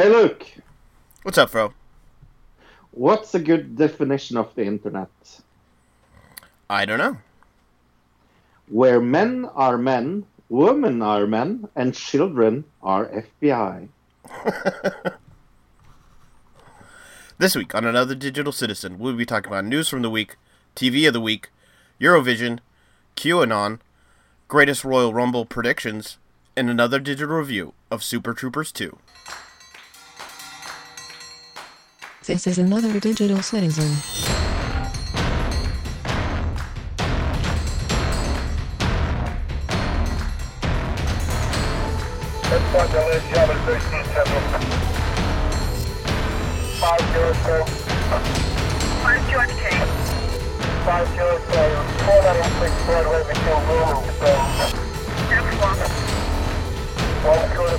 Hey, Luke. What's up, Fro? What's a good definition of the internet? I don't know. Where men are men, women are men, and children are FBI. This week on Another Digital Citizen, we'll be talking about news from the week, TV of the week, Eurovision, QAnon, greatest Royal Rumble predictions, and another digital review of Super Troopers 2. This is another digital citizen. Four. K. Five zero four. Four one. one school to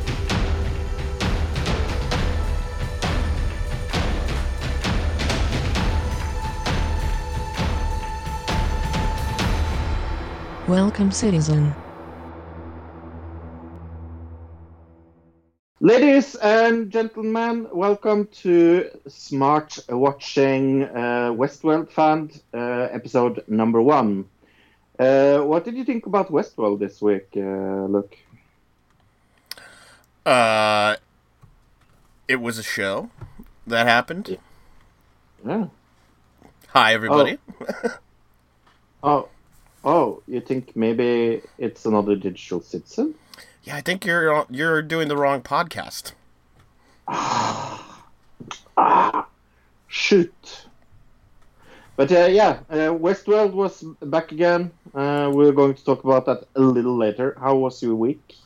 Welcome, citizen. Ladies and gentlemen, welcome to Smart Watching uh, Westworld Fan uh, episode number one. Uh, what did you think about Westworld this week, uh, Luke? Uh, it was a show that happened. Yeah. Hi, everybody. Oh, oh, you think maybe it's another digital citizen? Yeah, I think you're you're doing the wrong podcast. Ah, shoot. But uh, yeah, uh, Westworld was back again. Uh, we're going to talk about that a little later. How was your week?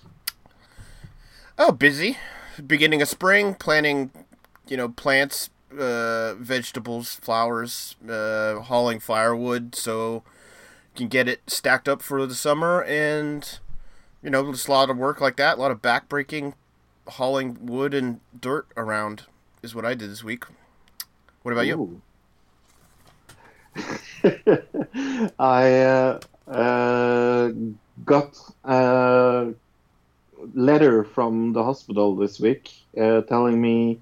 Oh, busy. Beginning of spring, planting, you know, plants, uh, vegetables, flowers, uh, hauling firewood so can get it stacked up for the summer and, you know, just a lot of work like that. A lot of backbreaking, hauling wood and dirt around is what I did this week. What about you? I uh, uh, got a letter from the hospital this week uh, telling me,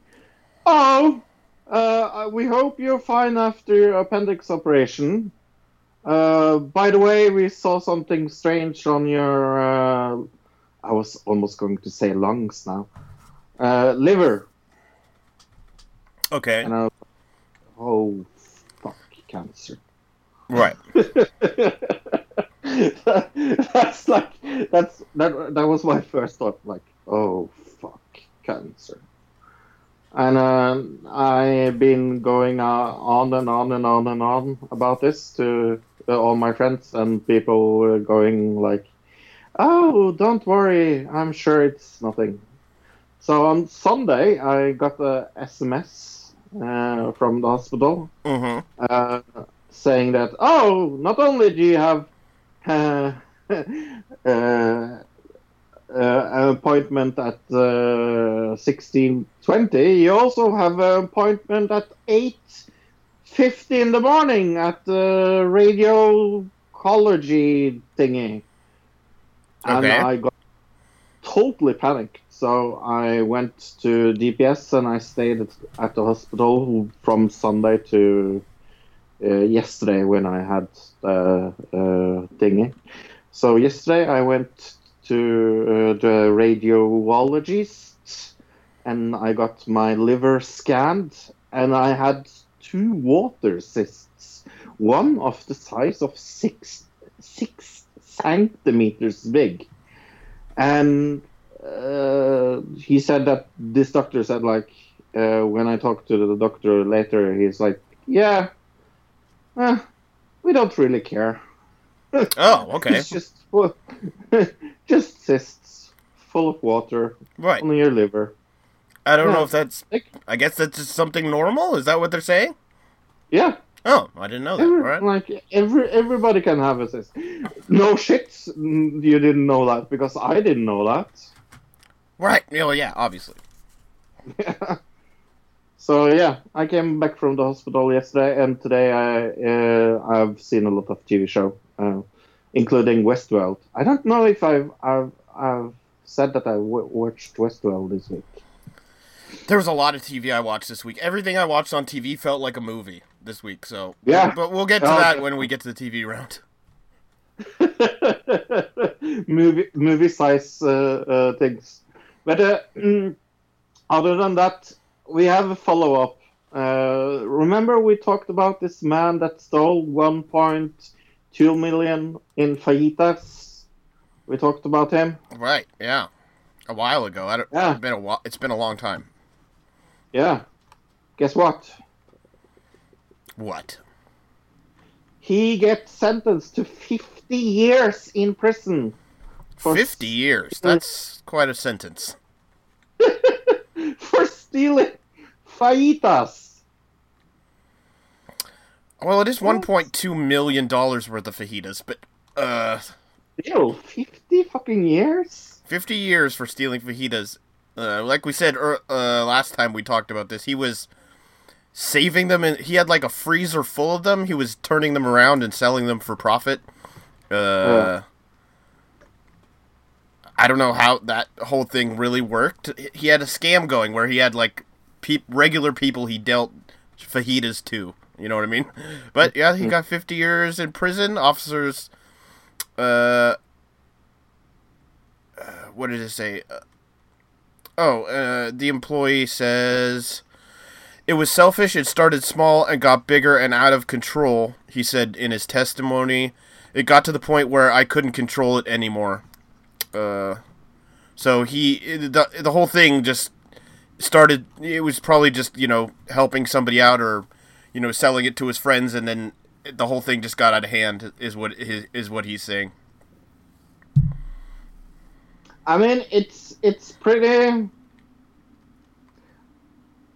"Oh, uh, we hope you're fine after your appendix operation. Uh, by the way, we saw something strange on your. Uh, I was almost going to say lungs now. Uh, liver. Okay. And I oh, fuck, cancer. Right. that's like that's that that was my first thought. Like, oh fuck, cancer. And uh, I've been going uh, on and on and on and on about this to all my friends and people were going like, "Oh, don't worry, I'm sure it's nothing." So on Sunday, I got a SMS uh, from the hospital Mm-hmm. uh, saying that, oh, not only do you have uh, uh, uh, an appointment at uh, 1620, you also have an appointment at 8.50 in the morning at the radiology thingy. And I got totally panicked. So I went to DPS and I stayed at, at the hospital from Sunday to uh, yesterday when I had the uh, thingy. So yesterday I went to uh, the radiologist and I got my liver scanned and I had two water cysts, one of the size of six six centimeters big, and uh, he said that this doctor said like uh, when I talked to the doctor later, he's like, yeah, eh, we don't really care. Oh, okay. It's just full, just cysts full of water Right. on your liver. I don't know if that's. I guess that's just something normal. Is that what they're saying? Yeah, Oh, I didn't know that. Every, right. like every everybody can have a cyst. No shit, mm, you didn't know that because I didn't know that. Right. Yeah, well, yeah, obviously. So yeah, I came back from the hospital yesterday, and today I uh, I've seen a lot of TV show, uh, including Westworld. I don't know if I've I've, I've said that I w- watched Westworld this week. There was a lot of TV I watched this week. Everything I watched on TV felt like a movie this week. So Yeah. but we'll get to Oh, that when we get to the TV round. movie movie size uh, uh, things. But uh, mm, other than that, we have a follow up. Uh, remember we talked about this man that stole 1.2 million in fajitas. We talked about him. Right. Yeah. A while ago. I don't, Yeah. It's been a while. It's been a long time. Yeah. Guess what? What? He gets sentenced to 50 years in prison. For- Fifty years. That's quite a sentence. for stealing fajitas. Well, it is one point two million dollars worth of fajitas, but uh, Ew, 50 fucking years? fifty years for stealing fajitas. Uh, like we said er, uh, last time we talked about this, he was saving them, and he had like a freezer full of them. He was turning them around and selling them for profit. Uh, Yeah. I don't know how that whole thing really worked. He had a scam going where he had like peop- regular people he dealt fajitas to. You know what I mean? But yeah, he got 50 years in prison. Officers, uh, uh what did it say? Uh, oh, uh, the employee says it was selfish. It started small and got bigger and out of control. He said in his testimony, it got to the point where I couldn't control it anymore. Uh, so he the the whole thing just started. It was probably just you know helping somebody out or you know selling it to his friends, and then the whole thing just got out of hand. Is what is, what he's saying. I mean, it's it's pretty.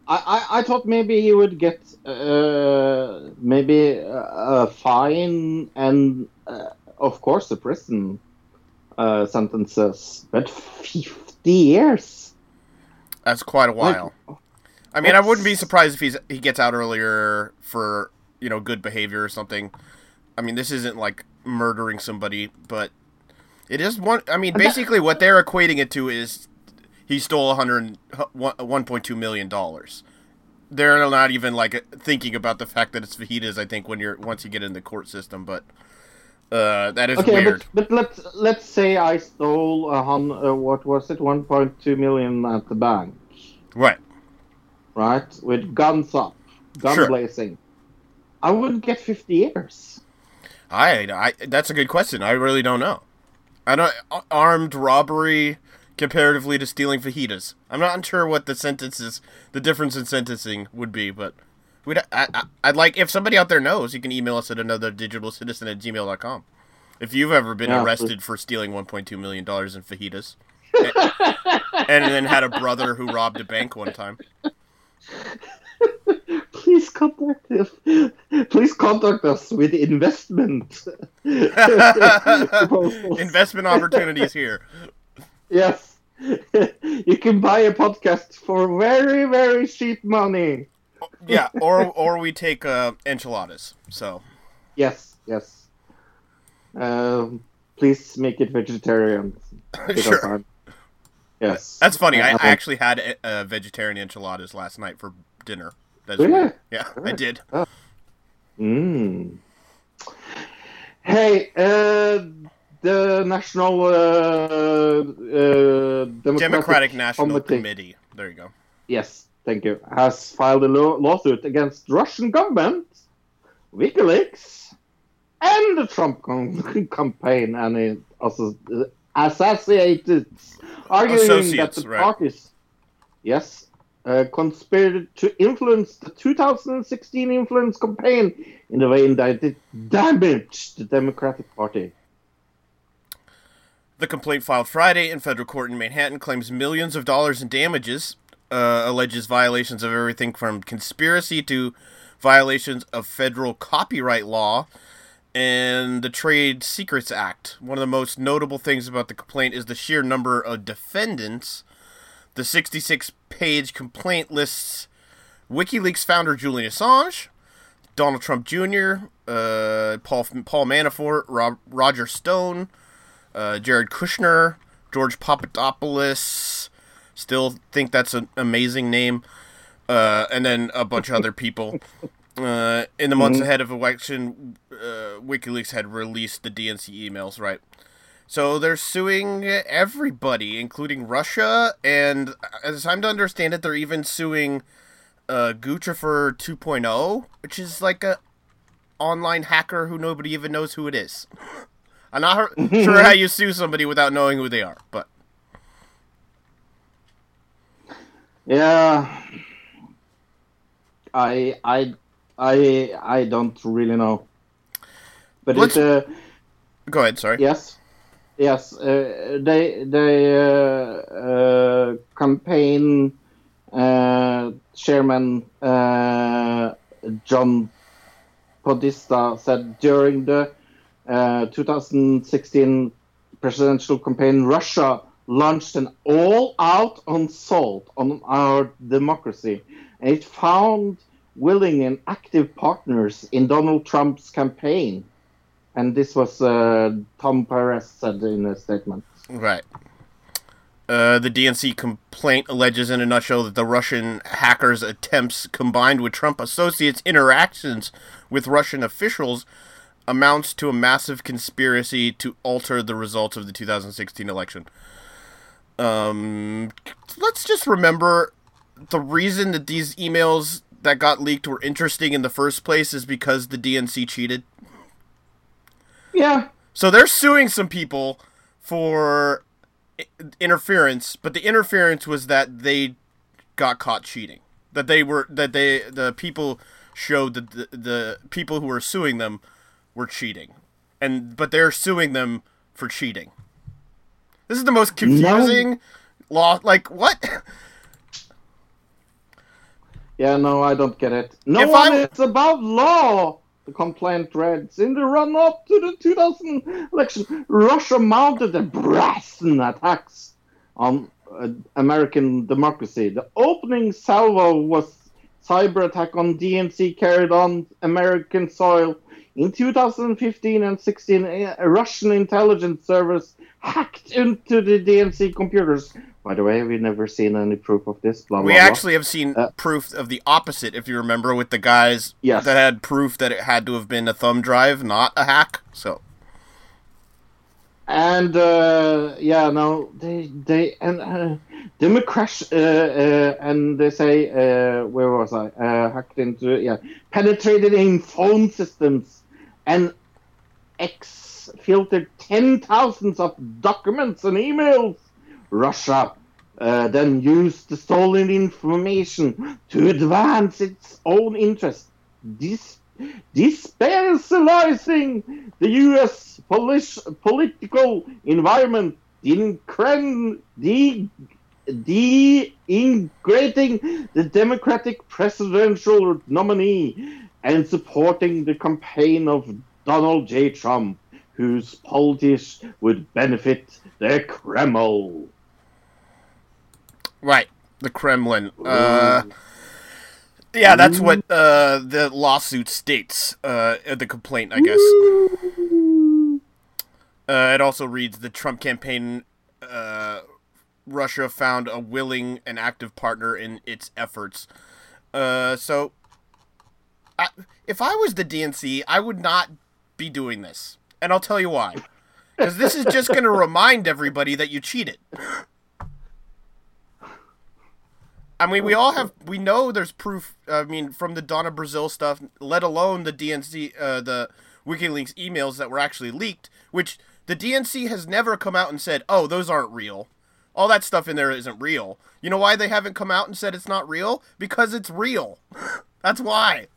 I, I, I thought maybe he would get uh, maybe a, fine and uh, of course a prison uh, sentences, but fifty years. That's quite a while. I mean, I wouldn't be surprised if he's he gets out earlier for you know good behavior or something. I mean, this isn't like murdering somebody, but it is one. I mean, basically, what they're equating it to is he stole a hundred one point two million dollars. They're not even like thinking about the fact that it's fajitas. I think when you're once you get in the court system, but uh, that is Okay, weird. but, but let's let's say I stole a hun, uh, what was it, one point two million at the bank, Right. right? With guns up, gun Sure. blazing. I wouldn't get fifty years. I, I that's a good question. I really don't know. I don't armed robbery comparatively to stealing fajitas. I'm not sure what the sentences, the difference in sentencing would be, but we'd I, I, I'd like if somebody out there knows, you can email us at another digital citizen at gmail.com. If you've ever been Yeah, arrested for stealing 1.2 million dollars in fajitas, and, and then had a brother who robbed a bank one time. Please contact us. Please contact us with investment. Investment opportunities here. Yes. you can buy a podcast for very, very cheap money. Yeah, or or we take uh, enchiladas. So. Yes, yes. Um, please make it vegetarian. Sure. I'm- Yes. That's funny. I, I actually had uh, vegetarian enchiladas last night for dinner. That's Really? weird. Yeah, I did. Mm. Hey, uh, the National uh, uh, Democratic, Democratic National Committee. Committee. There you go. Yes, thank you. Has filed a law- lawsuit against Russian government, WikiLeaks, and the Trump campaign and it also uh, associated, arguing that the right. parties, yes, uh, conspired to influence the 2016 influence campaign in a way that it damaged the Democratic Party. The complaint filed Friday in federal court in Manhattan claims millions of dollars in damages. uh, alleges violations of everything from conspiracy to violations of federal copyright law and the Trade Secrets Act. One of the most notable things about the complaint is the sheer number of defendants. The 66 page complaint lists WikiLeaks founder Julian Assange, Donald Trump Jr., uh, Paul, Paul Manafort, Rob, Roger Stone, uh, Jared Kushner, George Papadopoulos. Still think that's an amazing name. Uh, and then a bunch of other people. Uh, in the months ahead of election, uh, WikiLeaks had released the DNC emails, right? So they're suing everybody, including Russia, and as I'm to understand it, they're even suing uh, Guccifer 2.0, which is like a online hacker who nobody even knows who it is. I'm not sure how you sue somebody without knowing who they are, but Yeah. I I I I don't really know. But Let's- it's uh, go ahead. Sorry. yes, yes. Uh, they they uh, uh, campaign uh, chairman uh, John Podesta said during the 2016 presidential campaign, Russia launched an all-out assault on our democracy, and it found willing and active partners in Donald Trump's campaign. And this was uh, Tom Perez said in a statement. Right. Uh, the DNC complaint alleges, in a nutshell, that the Russian hackers' attempts, combined with Trump associates' interactions with Russian officials, amounts to a massive conspiracy to alter the results of the 2016 election. Um, let's just remember the reason that these emails that got leaked were interesting in the first place is because the DNC cheated. Yeah, So they're suing some people for i- interference, but the interference was that they got caught cheating. That they were that they the people showed that the, the people who were suing them were cheating. And but they're suing them for cheating. This is the most confusing law like what? yeah. No, I don't get it. No If one I'm- is above law. The complaint reads in the run-up to the 2000 election, Russia mounted a brazen attacks on uh, American democracy. The opening salvo was cyber attack on DNC carried on American soil. In 2015 and 16, a Russian intelligence service hacked into the DNC computers. By the way, we've never seen any proof of this. Blah, We blah, blah. actually have seen Uh, proof of the opposite, if you remember, with the guys Yes. that had proof that it had to have been a thumb drive, not a hack. So And uh, yeah, now they they and uh, Democrats uh, uh, and they say uh, where was I? Uh, hacked into yeah, penetrated in phone systems and exfiltered ten thousands of documents and emails. Russia uh, then used the stolen information to advance its own interests. This destabilizing the U.S. Polish, political environment, incren- de- deintegrating the Democratic presidential nominee and supporting the campaign of Donald J. Trump, whose politics would benefit the Kremlin. right, the Kremlin. Uh, yeah, that's what uh, the lawsuit states. Uh, the complaint, I guess. Uh, it also reads the Trump campaign. Uh, Russia found a willing and active partner in its efforts. Uh, so, I, if I was the DNC, I would not be doing this, and I'll tell you why. Because this is just going to remind everybody that you cheated. I mean, we all have, we know there's proof. I mean, from the Donna Brazile stuff, let alone the DNC, uh, the WikiLeaks emails that were actually leaked, which the DNC has never come out and said, "Oh, those aren't real." All that stuff in there isn't real. You know why they haven't come out and said it's not real? Because it's real. That's why.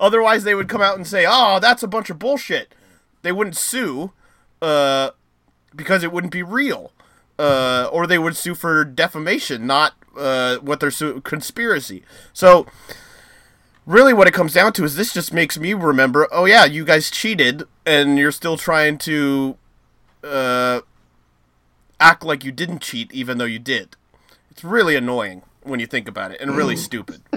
Otherwise, they would come out and say, "Oh, that's a bunch of bullshit." They wouldn't sue, uh, because it wouldn't be real, uh, or they would sue for defamation, not uh, what they're su- conspiracy. So really what it comes down to is this just makes me remember oh yeah you guys cheated and you're still trying to uh, act like you didn't cheat even though you did it's really annoying when you think about it and really stupid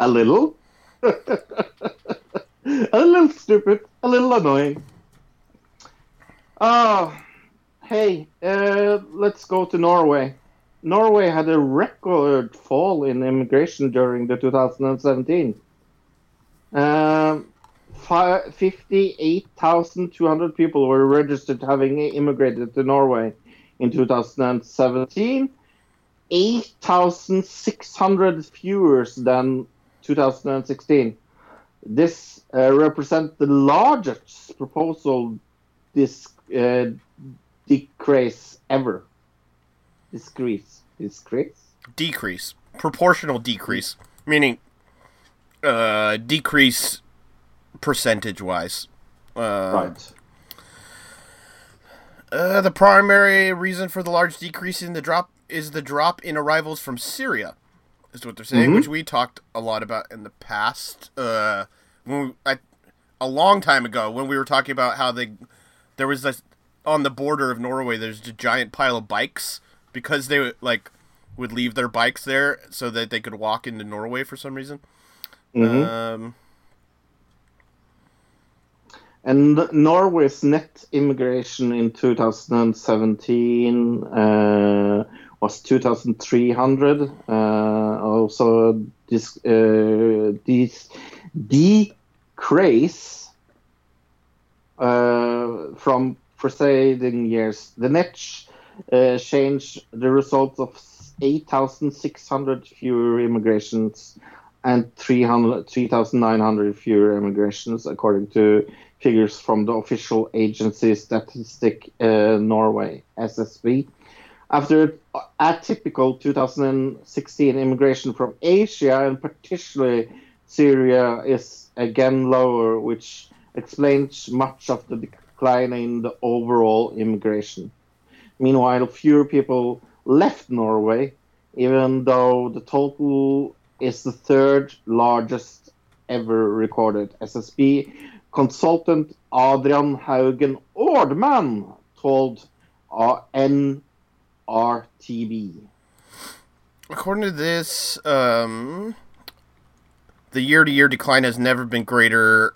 a little. a little stupid, a little annoying. Oh, hey, uh, let's go to Norway. Norway had a record fall in immigration during the 2017. Um, 58,200 people were registered having immigrated to Norway in 2017. 8,600 fewer than 2016. This uh, represents the largest proposal this uh, decrease ever. Decrease. Decrease? decrease proportional decrease meaning uh, decrease percentage wise uh, right. Uh, the primary reason for the large decrease in the drop is the drop in arrivals from Syria, is what they're saying, Mhm. which we talked a lot about in the past. Uh, when we, I, a long time ago, when we were talking about how they there was this on the border of Norway. There's a giant pile of bikes because they would, like would leave their bikes there so that they could walk into Norway for some reason. Mhm. Um, And Norway's net immigration in 2017 uh, was 2,300. Uh, also, this uh, this decrease uh, from preceding years. The net uh, change the results of 8,600 fewer immigrations and 300 3,900 fewer immigrations, according to figures from the official agency Statistic uh, Norway, SSB. After atypical 2016 immigration from Asia, and particularly Syria, is again lower, which explains much of the decline in the overall immigration. Meanwhile, fewer people left Norway, even though the total is the third largest ever recorded. SSB consultant Adrian Haugen Ordman told uh, NRTB. According to this, um, the year-to-year decline has never been greater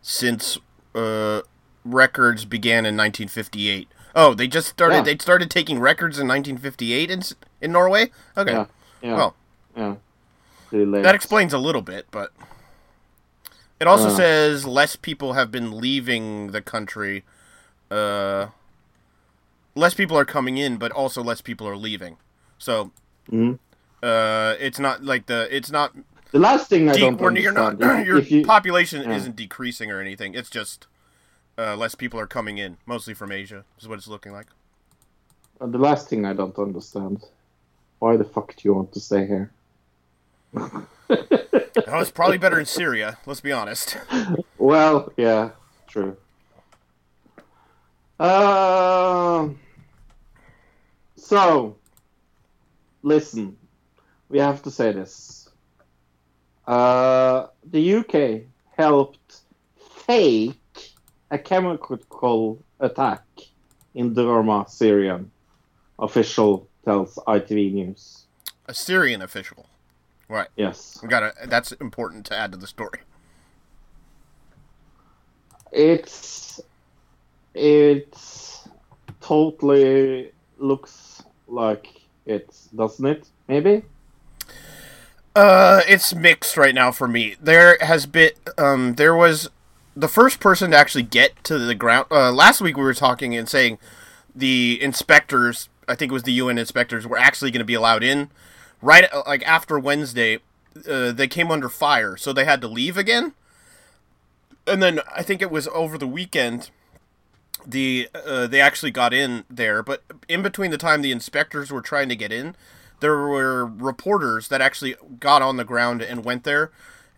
since uh, records began in 1958. Oh, they just started. Yeah. They started taking records in 1958 in in Norway. Okay, Yeah, yeah, well, yeah. That explains a little bit, but it also Uh. says less people have been leaving the country. Uh, less people are coming in, but also less people are leaving. So, Mhm. uh, it's not like the it's not The last thing I de- don't understand not your if you, population yeah. isn't decreasing or anything. It's just uh, less people are coming in, mostly from Asia. Is what it's looking like. uh, the last thing I don't understand. Why the fuck do you want to stay here? Oh, it's probably better in Syria. Let's be honest. Well, yeah, true. Uh, so, listen, we have to say this. Uh, the UK helped fake a chemical attack in Douma, Syria. Official tells ITV News. A Syrian official. Right. Yes. We gotta. That's important to add to the story. It's it's totally looks like it, doesn't it? Maybe. Uh, it's mixed right now for me. There has been, um, there was the first person to actually get to the ground. Uh, last week we were talking and saying the inspectors, I think it was the UN inspectors, were actually going to be allowed in. Right, uh, like after Wednesday, uh, they came under fire, so they had to leave again. And then I think it was over the weekend. The uh, they actually got in there, but in between the time the inspectors were trying to get in, there were reporters that actually got on the ground and went there,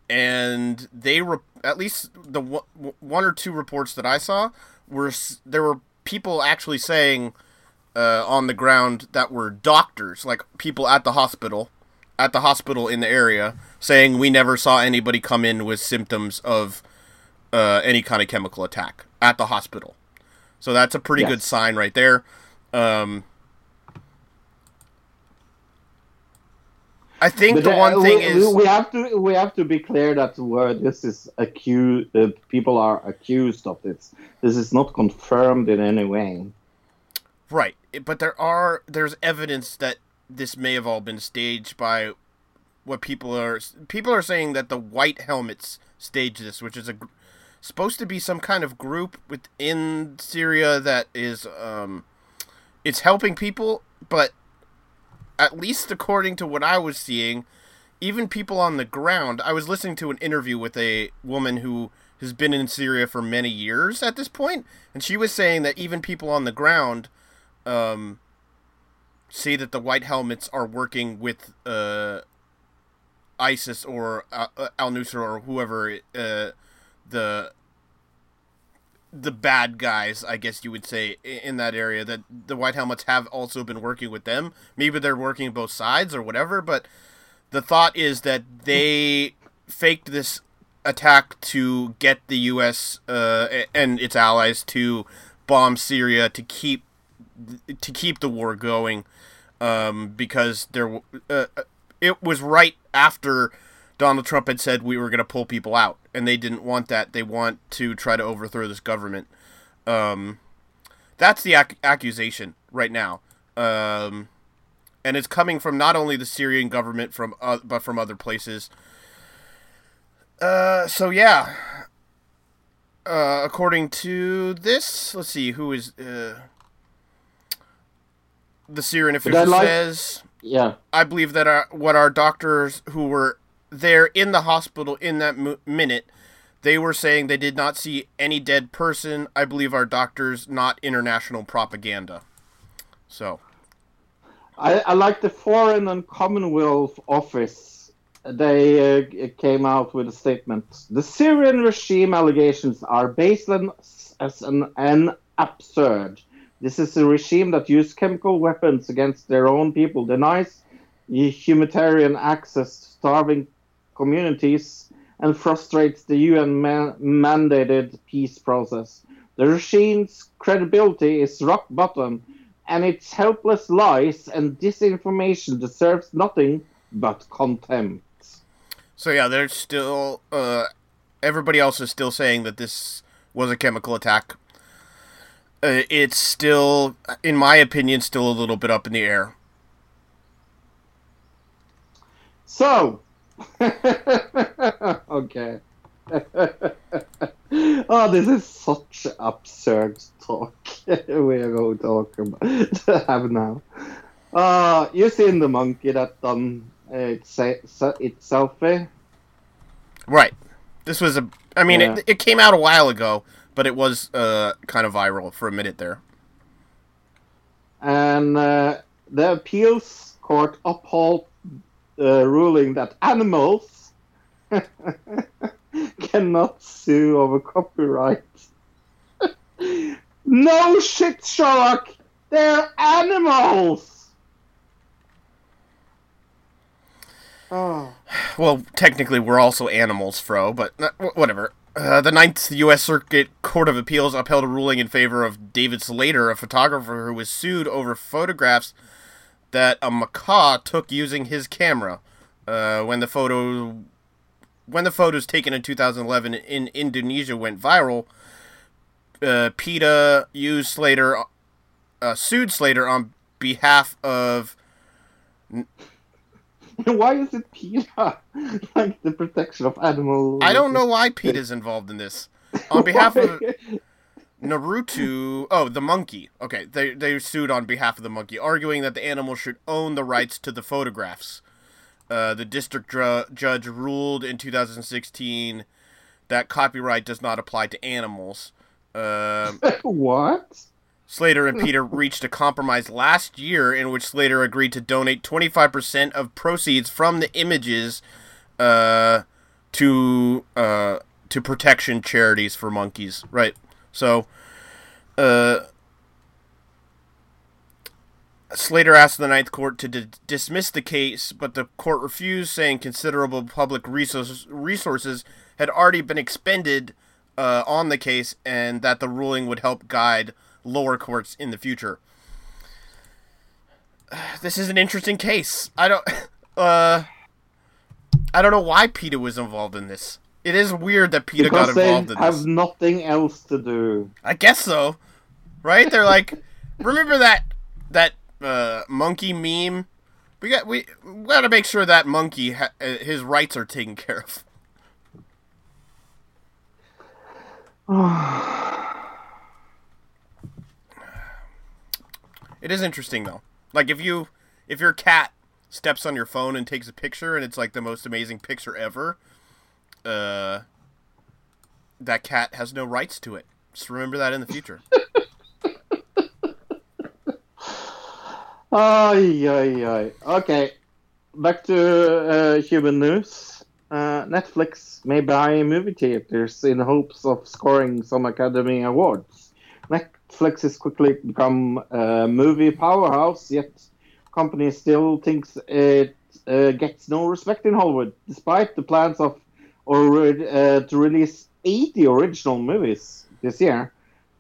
and they re- at least the one one or two reports that I saw were there were people actually saying uh, on the ground that were doctors, like people at the hospital, at the hospital in the area, saying we never saw anybody come in with symptoms of uh, any kind of chemical attack at the hospital. So that's a pretty Yes. good sign right there. Um, I think But, the uh, one thing we, is we have to we have to be clear that where this is accused, uh, people are accused of this. This is not confirmed in any way. right, but there are there's evidence that this may have all been staged by what people are people are saying that the white helmets staged this, which is a supposed to be some kind of group within Syria that is um it's helping people, but at least according to what I was seeing, even people on the ground, I was listening to an interview with a woman who has been in Syria for many years at this point, and she was saying that even people on the ground um, say that the white helmets are working with uh, ISIS or uh, Al Nusra or whoever uh, the the bad guys, I guess you would say, in that area. That the White Helmets have also been working with them. Maybe they're working both sides or whatever. But the thought is that they faked this attack to get the U.S. Uh, and its allies to bomb Syria to keep to keep the war going, um, because there uh, uh, it was right after Donald Trump had said we were going to pull people out, and they didn't want that. They want to try to overthrow this government. Um, that's the ac- accusation right now, um, and it's coming from not only the Syrian government, from uh, but from other places. Uh, so yeah. Uh, according to this, let's see who is uh, the Syrian official like- says. Yeah, I believe that our, what our doctors who were there in the hospital in that minute, they were saying they did not see any dead person. I believe our doctors, not international propaganda. So, I, I like the Foreign and Commonwealth Office. They uh, came out with a statement. The Syrian regime allegations are baseless as an, and absurd. This is a regime that used chemical weapons against their own people, denies humanitarian access to starving communities, and frustrates the UN man- mandated peace process. The regime's credibility is rock bottom, and its helpless lies and disinformation deserves nothing but contempt. so yeah, there's still uh, everybody else is still saying that this was a chemical attack. Uh, it's still, in my opinion, still a little bit up in the air. So, okay. oh, this is such absurd talk we are going to talk about to have now. Uh, you seen the monkey that done uh, its, its selfie? Right. This was a. I mean, Yeah. it, it came out a while ago, but it was uh, kind of viral for a minute there. and uh, the appeals court upheld uh, ruling that animals cannot sue over copyright. no shit, Sherlock! They're animals! Oh. Well, technically, we're also animals, Fro, but uh, whatever. Uh, the Ninth U.S. Circuit Court of Appeals upheld a ruling in favor of David Slater, a photographer who was sued over photographs that a macaque took using his camera. Uh, when the photo, when the photos taken in 2011 in Indonesia went viral, uh, PETA used Slater, uh, sued Slater on behalf of Why is it PETA? like the protection of animals. I don't know why Pete is involved in this. On behalf of Naruto, oh, the monkey. Okay, they they sued on behalf of the monkey, arguing that the animal should own the rights to the photographs. Uh, the district dr- judge ruled in 2016 that copyright does not apply to animals. Um what? Slater and PETA reached a compromise last year in which Slater agreed to donate 25% of proceeds from the images uh, to uh, to protection charities for monkeys. Right. So uh, Slater asked the Ninth Court to d- dismiss the case, but the court refused, saying considerable public resources, resources had already been expended uh, on the case and that the ruling would help guide lower courts in the future. This is an interesting case. I don't. Uh, I don't know why PETA was involved in this. It is weird that got because they involved in have this. nothing else to do. I guess so. Right? They're like, remember that that uh, monkey meme? We got we, we got to make sure that monkey ha- uh, his rights are taken care of. It is interesting though. Like if you if your cat steps on your phone and takes a picture and it's like the most amazing picture ever, uh that cat has no rights to it. Just remember that in the future. Ay, ay, ay. Okay, back to uh, human news. Uh, Netflix may buy movie theaters in hopes of scoring some Academy Awards. Netflix has quickly become a movie powerhouse, yet company still thinks it uh, gets no respect in Hollywood, despite the plans of or uh, to release 80 original movies this year.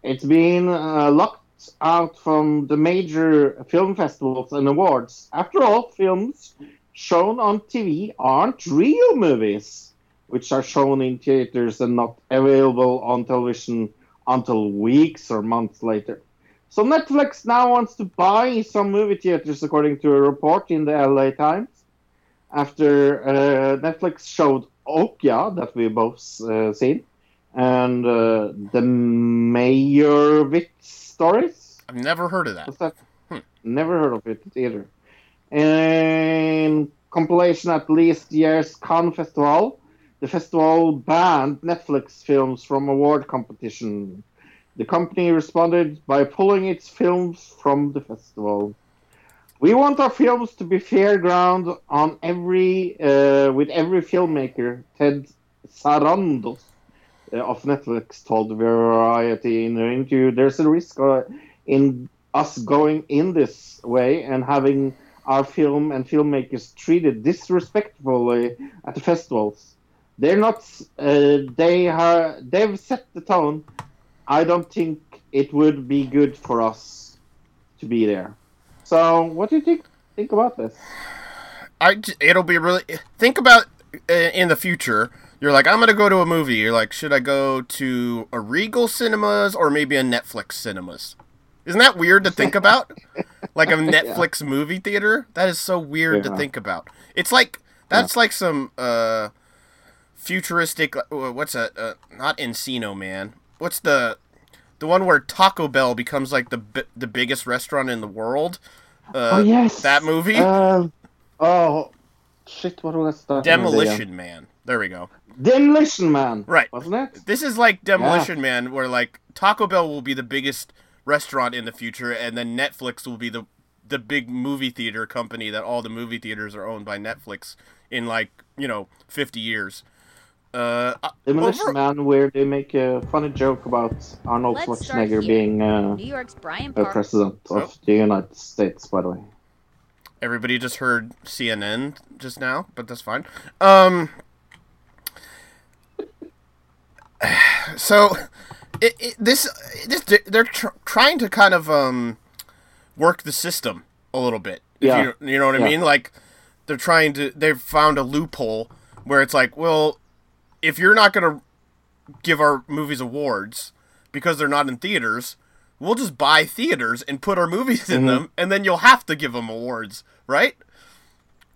It's been uh, locked out from the major film festivals and awards. After all, films shown on TV aren't real movies, which are shown in theaters and not available on television until weeks or months later. So Netflix now wants to buy some movie theaters, according to a report in the LA Times. After uh, Netflix showed Okja, that we both uh, seen, and uh, the Meyerowitz stories. I've never heard of that. That? Hmm. Never heard of it either. And compilation at least year's Cannes Festival, the festival banned Netflix films from award competition. The company responded by pulling its films from the festival. We want our films to be fair ground on every uh, with every filmmaker. Ted Sarandos uh, of Netflix told Variety in an interview. There's a risk uh, in us going in this way and having our film and filmmakers treated disrespectfully at the festivals. They're not. Uh, they. They've set the tone. I don't think it would be good for us to be there. So, what do you think? Think about this. I it'll be really think about uh, in the future. You're like, I'm gonna go to a movie. You're like, should I go to a Regal Cinemas or maybe a Netflix Cinemas? Isn't that weird to think about? like a Netflix movie theater? That is so weird to think about. It's like that's like some uh futuristic. uh, What's that? Uh, not Encino Man. What's the the one where Taco Bell becomes like the the biggest restaurant in the world? Uh, oh yes, that movie. Um, oh shit! What was that? Demolition Man. There we go. Demolition Man. Right. Wasn't it? This is like Demolition Man, where like Taco Bell will be the biggest restaurant in the future, and then Netflix will be the the big movie theater company that all the movie theaters are owned by Netflix in like you know fifty years. Uh, Demolition over- Man, where they make a funny joke about Arnold Let's Schwarzenegger being uh, New York's Brian Park. president Oh. of the United States. By the way. Everybody just heard CNN just now, but that's fine. Um, so it, it, this this they're tr- trying to kind of um work the system a little bit. Yeah. you, you know what I Yeah. mean? Like they're trying to they've found a loophole where it's like, well, if you're not going to give our movies awards because they're not in theaters, we'll just buy theaters and put our movies in Mhm. them, and then you'll have to give them awards, right?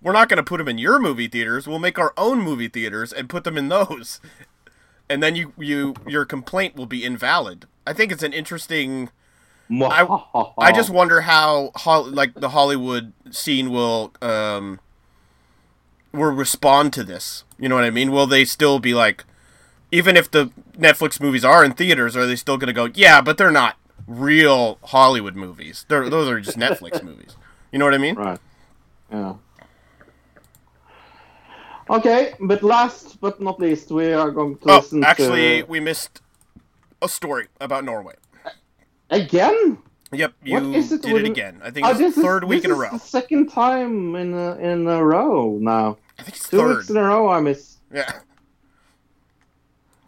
We're not going to put them in your movie theaters. We'll make our own movie theaters and put them in those, and then you you your complaint will be invalid. I think it's an interesting. I, I just wonder how like the Hollywood scene will um will respond to this. You know what I mean? Will they still be like even if the Netflix movies are in theaters, are they still going to go, "Yeah, but they're not real Hollywood movies. They're those are just Netflix movies." You know what I mean? Right. Yeah. Okay, but last but not least, we are going to Oh, actually, to we missed a story about Norway. again. Yep, you it did it again. I think Oh, it's this is- third week in a row. The second time in a, in a row now. I think it's Two third. weeks in a row I miss. Yeah.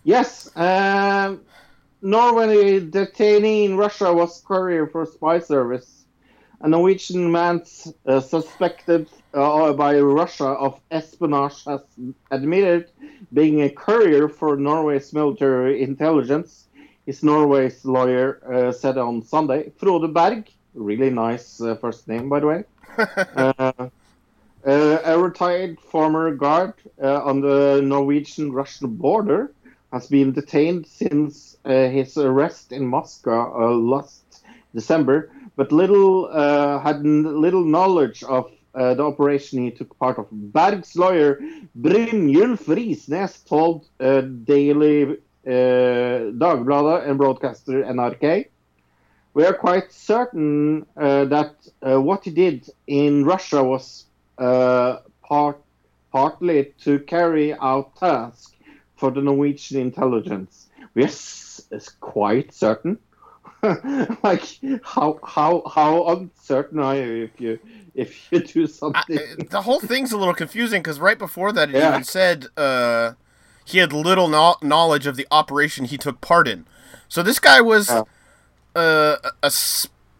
Yes, um, Norway detaining in Russia was courier for spy service. A Norwegian man uh, suspected uh, by Russia of espionage has admitted being a courier for Norway's military intelligence. His Norway's lawyer uh, said on Sunday. Frode Berg, really nice uh, first name by the way. uh, uh, a retired former guard uh, on the Norwegian-Russian border has been detained since uh, his arrest in Moscow uh, last December, but little uh, had little knowledge of uh, the operation he took part of. Berg's lawyer Brynjulf Risnes told uh, Daily Dagbladet and broadcaster NRK. We are quite certain uh, that uh, what he did in Russia was uh, part, partly to carry out tasks for the Norwegian intelligence. We are quite certain. like how how how uncertain are you if you if you do I, something? the whole thing's a little confusing because right before that, it Yeah. even said uh, he had little no- knowledge of the operation he took part in. So this guy was uh, a,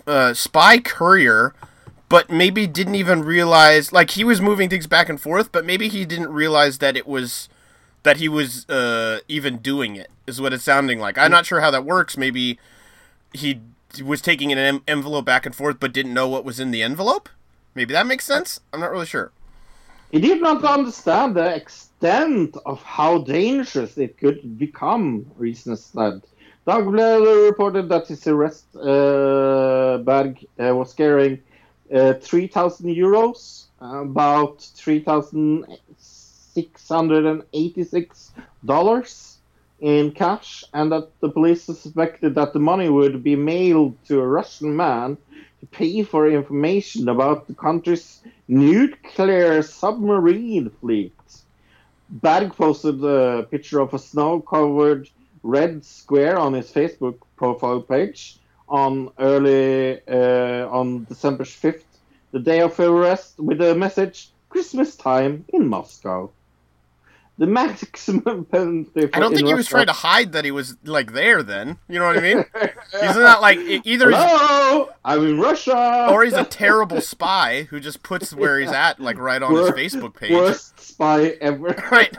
a spy courier, but maybe didn't even realize. Like he was moving things back and forth, but maybe he didn't realize that it was that he was uh, even doing it. Is what it's sounding like. I'm not sure how that works. Maybe he was taking an em- envelope back and forth, but didn't know what was in the envelope. Maybe that makes sense. I'm not really sure. He did not understand the extent of how dangerous it could become, Risnes said. Dagbladet reported that his arrest uh, Berg uh, was carrying uh, 3,000 euros, about $3,686 in cash, and that the police suspected that the money would be mailed to a Russian man to pay for information about the country's nuclear submarine fleet. Berg posted a picture of a snow-covered red square on his Facebook profile page on early uh, on December 5th, the day of arrest, with the message "Christmas time in Moscow." The maximum penalty. For I don't think he was trying to hide that he was like there. Then you know what I mean? He's not like either Hello, I'm in Russia. or he's a terrible spy who just puts where he's at like right on his Facebook page. Worst spy ever. Right.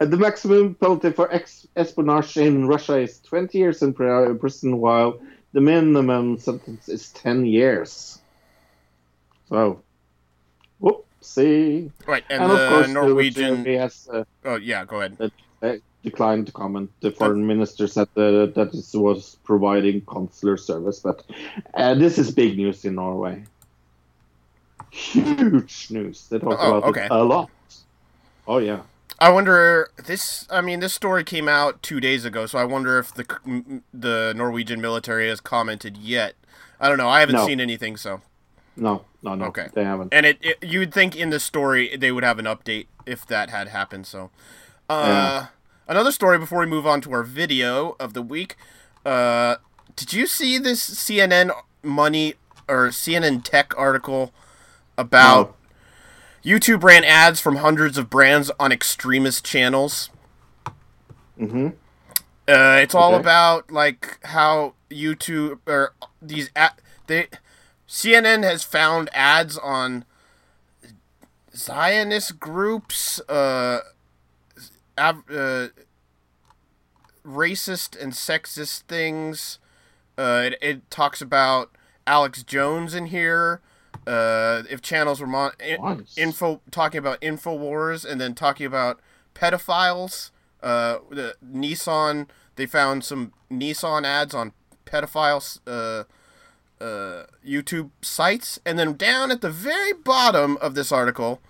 The maximum penalty for ex- espionage in Russia is 20 years in prison, while the minimum sentence is 10 years. So, whoopsie. Right, and, And, the of course, Norwegian. has uh, Oh yeah, go ahead. uh, declined to comment. The foreign minister said uh, that this was providing consular service, but uh, this is big news in Norway. Huge news. They talk Oh, about okay. it a lot. Oh yeah. I wonder this. I mean, this story came out two days ago, so I wonder if the the Norwegian military has commented yet. I don't know. I haven't No. seen anything, so. No, no, no. Okay. They haven't. And it, it you'd think in the story they would have an update if that had happened. So, uh, Yeah. another story before we move on to our video of the week. Uh, did you see this CNN money or CNN tech article about YouTube ran ads from hundreds of brands on extremist channels? Mm-hmm. Uh, it's all Okay. about like how YouTube or these ad, they CNN has found ads on Zionist groups, uh, av- uh, racist and sexist things. Uh, it, it talks about Alex Jones in here. Uh, if channels were mon- in- info talking about Infowars and then talking about pedophiles. Uh, the Nissan they found some Nissan ads on pedophiles uh, YouTube sites, and then down at the very bottom of this article,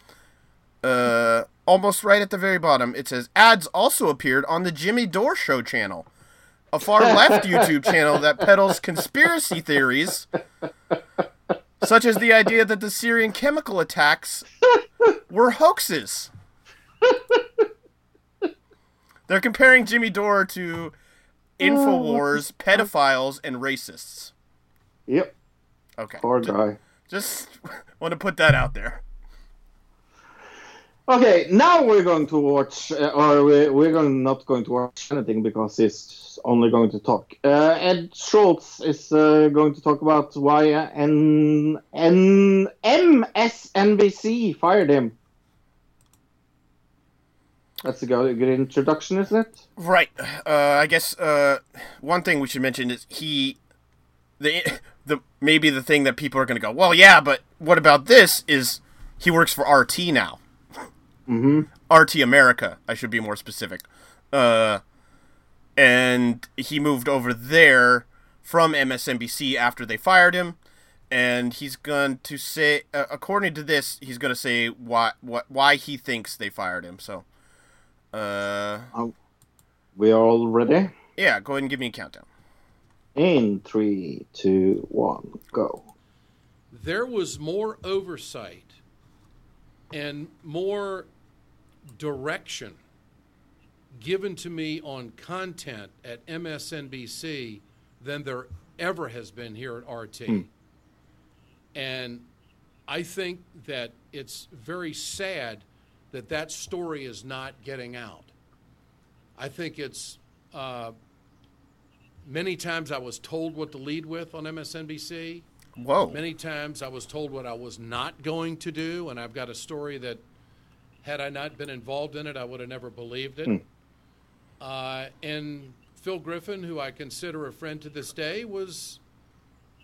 uh, almost right at the very bottom, it says ads also appeared on the Jimmy Dore Show channel, a far left YouTube channel that peddles conspiracy theories, such as the idea that the Syrian chemical attacks were hoaxes. They're comparing Jimmy Dore to Infowars, pedophiles, and racists. Yep. Okay. Poor Ju- guy. Just want to put that out there. Okay, now we're going to watch, uh, or we're, we're going not going to watch anything because he's only going to talk. Uh, Ed Schultz is uh, going to talk about why N, N, MSNBC fired him. That's a good, good introduction, isn't it? Right. Uh, I guess uh, one thing we should mention is he, the the maybe the thing that people are going to go, well, yeah, but what about this? Is he works for RT now? Mm-hmm. RT America, I should be more specific. Uh, and he moved over there from MSNBC after they fired him, and he's going to say, uh, according to this, he's going to say why what why he thinks they fired him. So, uh, We are all ready? yeah, go ahead and give me a countdown. In three, two, one, go. there was more oversight and more direction given to me on content at MSNBC than there ever has been here at RT. And I think that it's very sad that that story is not getting out. I think it's uh, many times I was told what to lead with on MSNBC. Whoa. Many times I was told what I was not going to do, and I've got a story that, had I not been involved in it, I would have never believed it. Uh, and Phil Griffin, who I consider a friend to this day, was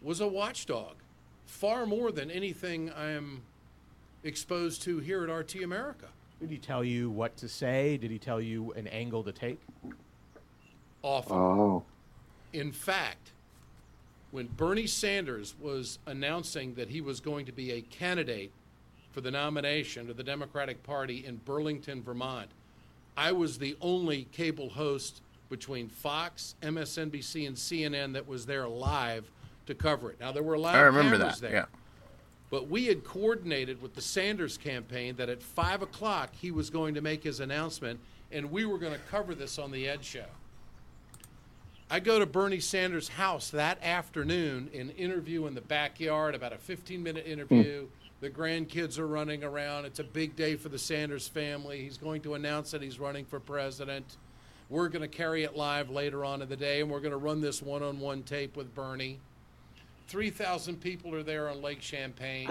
was a watchdog, far more than anything I am exposed to here at RT America. Did he tell you what to say? Did he tell you an angle to take? Often. Oh. In fact, when Bernie Sanders was announcing that he was going to be a candidate for the nomination of the Democratic Party in Burlington, Vermont, I was the only cable host between Fox, MSNBC, and CNN that was there live to cover it. Now, there were live I remember cameras that. there. Yeah. But we had coordinated with the Sanders campaign that at 5 o'clock he was going to make his announcement, and we were going to cover this on the Ed Show. I go to Bernie Sanders' house that afternoon, an interview in the backyard, about a 15 minute interview. The grandkids are running around. It's a big day for the Sanders family. He's going to announce that he's running for president. We're going to carry it live later on in the day, and we're going to run this one on one tape with Bernie. 3,000 people are there on Lake Champagne.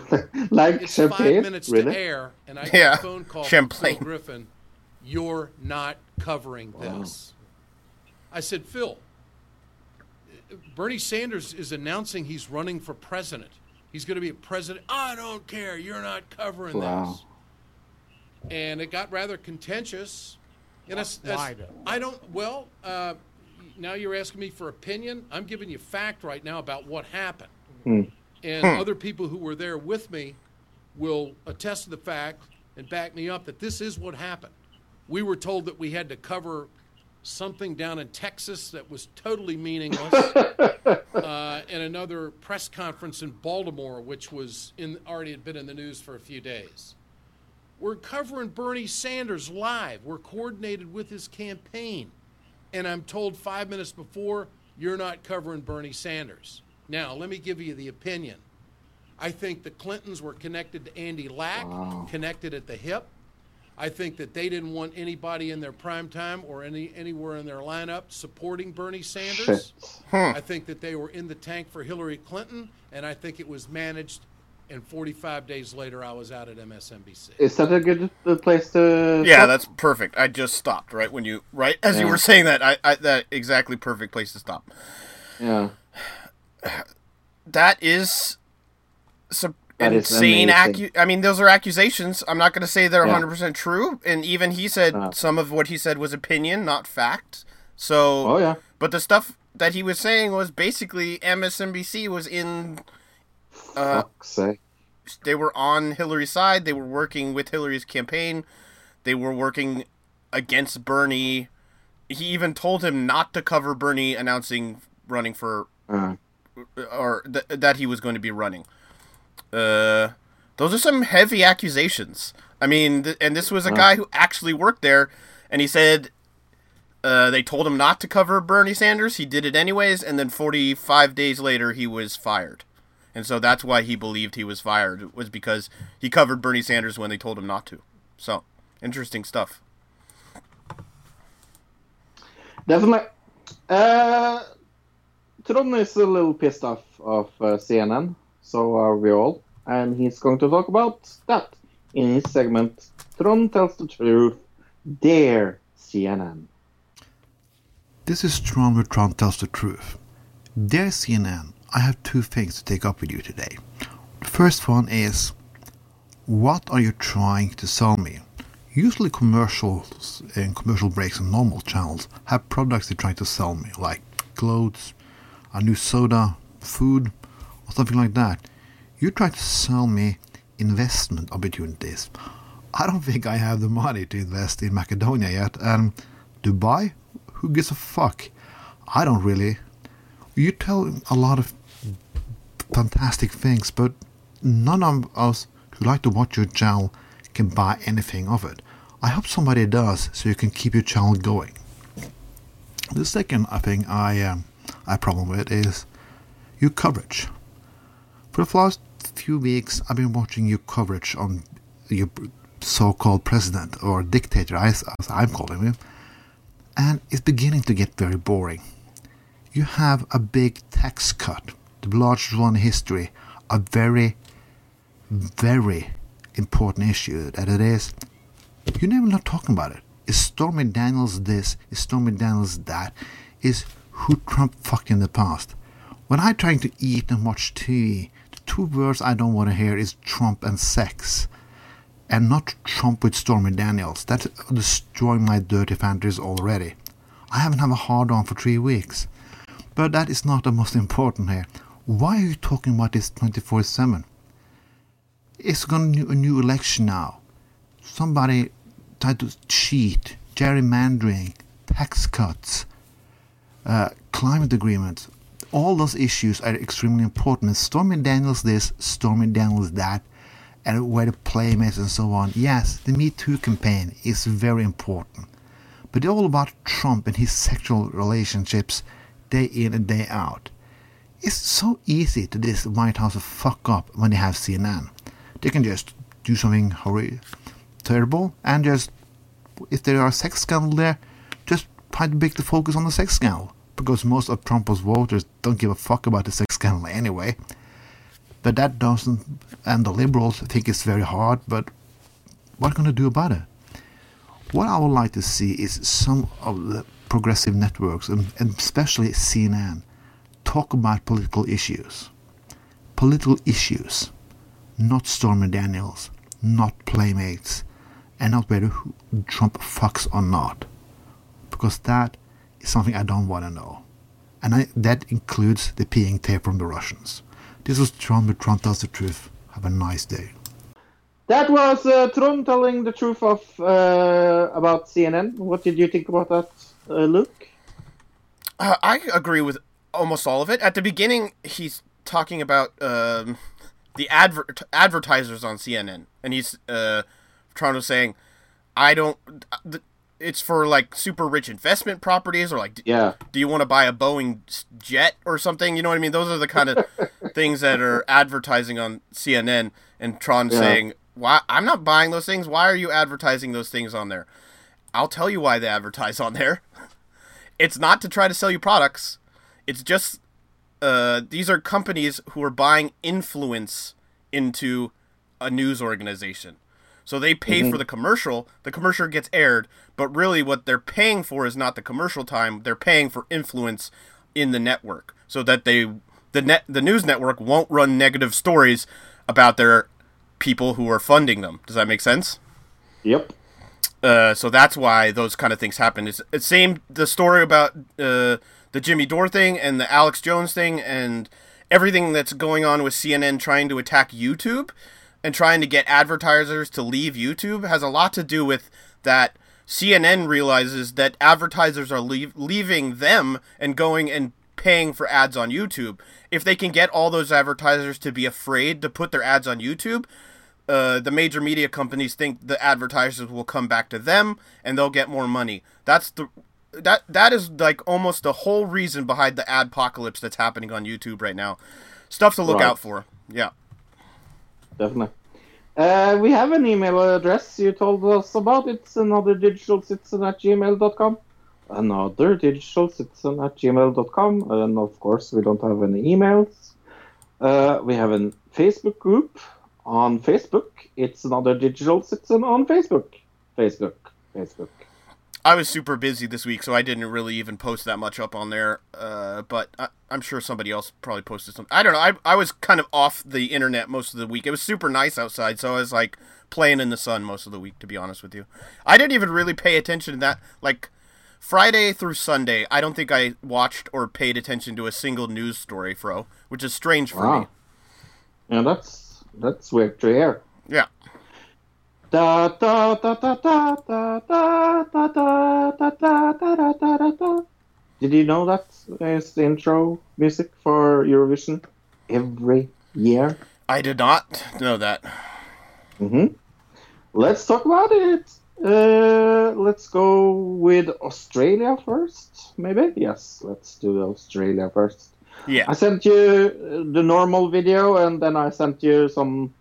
Like It's champagne? five minutes really? to air, and I Yeah, get a phone call from Phil Griffin. You're not covering this. I said, Phil, Bernie Sanders is announcing he's running for president. He's going to be a president. I don't care. You're not covering Wow. this. And it got rather contentious. And as, Why as- though? I don't. Well, uh, now you're asking me for opinion. I'm giving you fact right now about what happened. And other people who were there with me will attest to the fact and back me up that this is what happened. We were told that we had to cover something down in Texas that was totally meaningless, uh, and another press conference in Baltimore, which was in already had been in the news for a few days. We're covering Bernie Sanders live. We're coordinated with his campaign. And I'm told five minutes before, you're not covering Bernie Sanders. Now, let me give you the opinion. I think the Clintons were connected to Andy Lack, connected at the hip. I think that they didn't want anybody in their prime time or any anywhere in their lineup supporting Bernie Sanders. Shit. I think that they were in the tank for Hillary Clinton, and I think it was managed. And 45 days later, I was out at MSNBC. Is that a good place to? Yeah, stop? that's perfect. I just stopped right when you right as you were saying that. I, I that exactly perfect place to stop. Yeah. That is some That insane. Accu- I mean, those are accusations. I'm not going to say they're Yeah. 100 percent true. And even he said Uh. some of what he said was opinion, not fact. So, Oh yeah. but the stuff that he was saying was basically MSNBC was in. Uh, Fuck's sake. they were on Hillary's side. They were working with Hillary's campaign. They were working against Bernie. He even told him not to cover Bernie announcing running for Uh, or th- that he was going to be running. Uh, those are some heavy accusations. I mean, th- and this was a guy who actually worked there, and he said uh, they told him not to cover Bernie Sanders. He did it anyways, and then 45 days later, he was fired. And so that's why he believed he was fired was because he covered Bernie Sanders when they told him not to. So interesting stuff. Definitely. Uh, Tron is a little pissed off of uh, CNN, so are we all. And he's going to talk about that in his segment Tron Tells the Truth, Dare CNN. This is Tron where Tron tells the truth. Dear CNN, I have two things to take up with you today. The first one is what are you trying to sell me? Usually commercials and commercial breaks on normal channels have products they're trying to sell me, like clothes, a new soda, food, or something like that. You try to sell me investment opportunities. I don't think I have the money to invest in Macedonia yet, and Dubai? Who gives a fuck? I don't really. You tell a lot of fantastic things, but none of us who like to watch your channel can buy anything of it. I hope somebody does, so you can keep your channel going. The second thing I um, I problem with is your coverage. For the last few weeks, I've been watching your coverage on your so-called president or dictator, as, I'm calling him, and it's beginning to get very boring. You have a big tax cut, the largest one in history, a very, very important issue that it is. You're never not talking about it. Is Stormy Daniels this? Is Stormy Daniels that? Is who Trump fucked in the past? When I'm trying to eat and watch TV, two words I don't want to hear is Trump and sex. And not Trump with Stormy Daniels. That's destroying my dirty fantasies already. I haven't had a hard on for three weeks. But that is not the most important here. Why are you talking about this 24 7? It's going to be a new election now. Somebody tried to cheat, gerrymandering, tax cuts, uh, climate agreements. All those issues are extremely important. Stormy Daniels this, Stormy Daniels that, and where the playmates and so on. Yes, the Me Too campaign is very important. But it's all about Trump and his sexual relationships day in and day out. It's so easy to this White House to fuck up when they have CNN. They can just do something horrible, terrible, and just, if there are sex scandal there, just try to make the focus on the sex scandal. Because most of Trump's voters don't give a fuck about the sex scandal anyway. But that doesn't, and the liberals think it's very hard, but what are going to do about it? What I would like to see is some of the progressive networks, and, especially CNN, talk about political issues. Political issues, not Stormy Daniels, not Playmates, and not whether Trump fucks or not. Because that is something I don't want to know. And I, that includes the peeing tape from the Russians. This was Trump, but Trump tells the truth. Have a nice day. That was uh, Tron telling the truth of uh, about CNN. What did you think about that, uh, Luke? Uh, I agree with almost all of it. At the beginning, he's talking about um, the adver- advertisers on CNN, and he's uh, trying to saying, "I don't." th- It's for like super rich investment properties, or like, Yeah. do you want to buy a Boeing jet or something? You know what I mean? Those are the kind of things that are advertising on CNN, and Tron Yeah. saying, "Why? I'm not buying those things. Why are you advertising those things on there?" I'll tell you why they advertise on there. It's not to try to sell you products. It's just uh, these are companies who are buying influence into a news organization. So they pay for the commercial. The commercial gets aired, but really what they're paying for is not the commercial time. They're paying for influence in the network, so that they the net the news network won't run negative stories about their people who are funding them. Does that make sense? Yep. Uh, so that's why those kind of things happen. It's it's same the story about uh, the Jimmy Dore thing and the Alex Jones thing and everything that's going on with CNN trying to attack YouTube and trying to get advertisers to leave YouTube has a lot to do with that. CNN realizes that advertisers are leave, leaving them and going and paying for ads on YouTube. If they can get all those advertisers to be afraid to put their ads on YouTube, uh, the major media companies think the advertisers will come back to them and they'll get more money. That's the that that is like almost the whole reason behind the adpocalypse that's happening on YouTube right now. Stuff to look Right. out for. Yeah. Definitely. Uh, we have an email address you told us about. It's another digital citizen at gmail.com. Another digital citizen at gmail.com. And of course, we don't have any emails. Uh, we have a Facebook group on Facebook. It's another digital citizen on Facebook. Facebook. Facebook. I was super busy this week, so I didn't really even post that much up on there. Uh, but I, I'm sure somebody else probably posted something. I don't know. I, I was kind of off the internet most of the week. It was super nice outside, so I was like playing in the sun most of the week, to be honest with you. I didn't even really pay attention to that. Like Friday through Sunday, I don't think I watched or paid attention to a single news story, Fro, which is strange for me. Yeah, that's that's weird to hear. Yeah. Da da da da da da da da da da da da da da da. Did you know that is the intro music for Eurovision every year? I did not know that. hmm Let's talk about it. Uh, let's go with Australia first, maybe. Yes, let's do Australia first. Yeah. I sent you uh, the normal video, and then I sent you some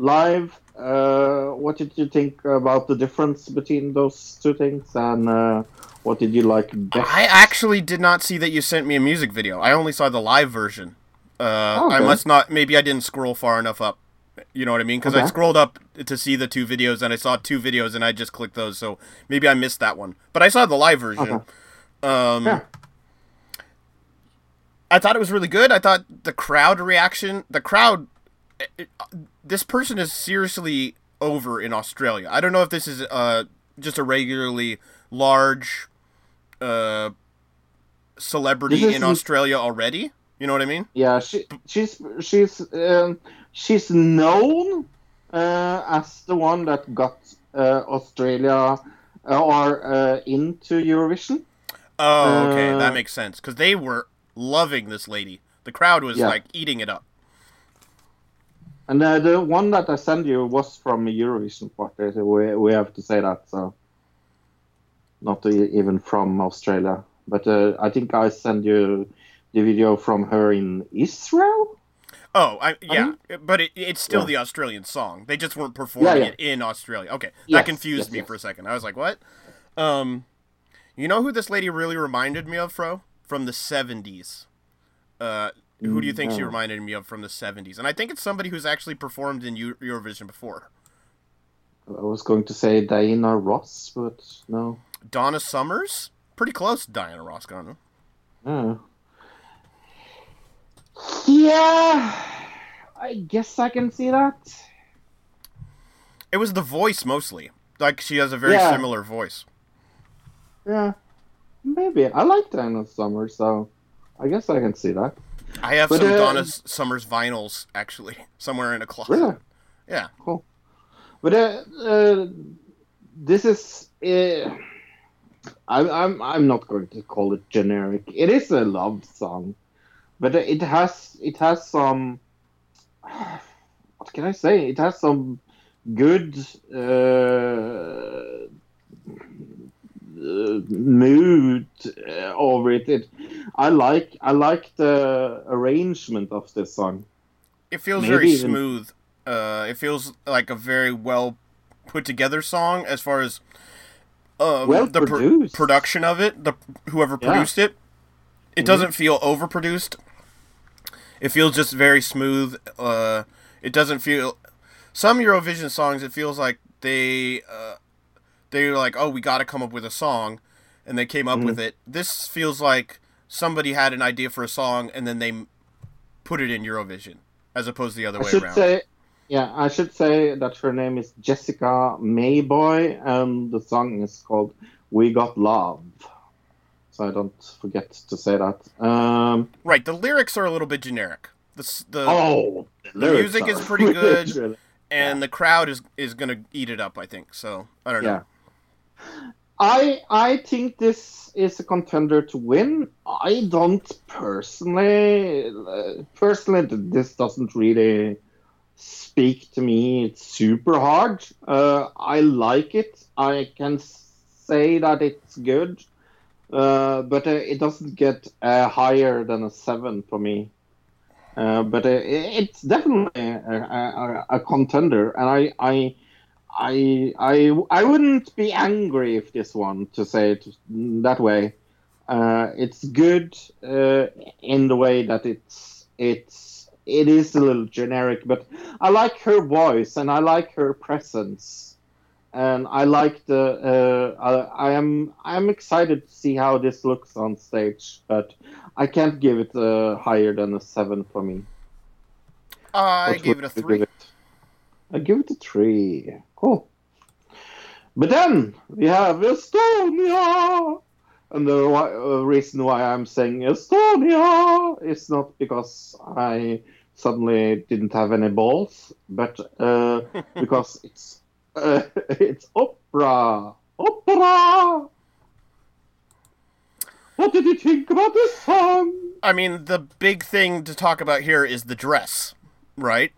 live. Uh, what did you think about the difference between those two things, and uh, what did you like best? I actually did not see that you sent me a music video. I only saw the live version. Uh, Oh, I must not. Maybe I didn't scroll far enough up. You know what I mean? Because I scrolled up to see the two videos, and I saw two videos, and I just clicked those. So maybe I missed that one. But I saw the live version. Okay. Um, Yeah. I thought it was really good. I thought the crowd reaction, the crowd, it- it- this person is seriously over in Australia. I don't know if this is uh, just a regularly large uh, celebrity in Australia already. You know what I mean? Yeah, she she's she's um, she's known uh, as the one that got uh, Australia uh, or uh, into Eurovision. Oh, okay, that Uh, makes sense. Because they were loving this lady. The crowd was Yeah. like eating it up. And uh, the one that I sent you was from a Eurovision party. So we we have to say that. So not even from Australia, but uh, I think I sent you the video from her in Israel. Oh, I, yeah, mean- but it, it's still Yeah. the Australian song. They just weren't performing Yeah, yeah. it in Australia. Okay, that Yes, confused yes, me yes. for a second. I was like, what? Um, you know who this lady really reminded me of, Fro? From the '70s. Uh, who do you mm, think she reminded me of from the '70s? And I think it's somebody who's actually performed in Eu- Eurovision before. I was going to say Diana Ross, but no. Donna Summers, pretty close to Diana Ross, kind of. Oh. Yeah, I guess I can see that. It was the voice mostly. Like she has a very Yeah. similar voice. Yeah, maybe. I like Diana Summers, so I guess I can see that. I have But, some uh, Donna Summers vinyls actually somewhere in a closet. Really? Yeah. Cool. But uh, uh, this is. Uh, I'm, I'm, I'm not going to call it generic. It is a love song, but it has it has some. What can I say? It has some good uh, uh, mood uh, over it. it. I like I like the arrangement of this song. It feels Maybe very even- smooth. Uh, it feels like a very well put together song as far as um, Well the pr- production of it. The whoever Yeah. produced it, it Mhm. doesn't feel overproduced. It feels just very smooth. Uh, it doesn't feel some Eurovision songs. It feels like they uh, they're like, oh, we got to come up with a song, and they came up Mhm. with it. This feels like somebody had an idea for a song and then they put it in Eurovision, as opposed to the other I way should around. say, yeah, I should say that her name is Jessica Mauboy, and the song is called "We Got Love." So I don't forget to say that. Um, Right, the lyrics are a little bit generic. The the oh, the music is pretty good. Really. and the crowd is is gonna eat it up. I think so. I don't know. Yeah. I I think this is a contender to win. I don't personally uh, personally this doesn't really speak to me. It's super hard. Uh, I like it. I can say that it's good. uh, but uh, it doesn't get uh, higher than a seven for me. Uh, but it's definitely a, a, a contender, and I, I, I, I, I wouldn't be angry if this one to say it that way. Uh, it's good uh, in the way that it's it's it is a little generic, but I like her voice and I like her presence, and I like the. Uh, I, I am I am excited to see how this looks on stage, but I can't give it uh, higher than a seven for me. I What gave it a three. it? I give it a three. Cool. But then we have Estonia. And the uh, reason why I'm saying Estonia is not because I suddenly didn't have any balls, but uh, because it's uh, it's opera. Opera. What did you think about this song? I mean, the big thing to talk about here is the dress, right?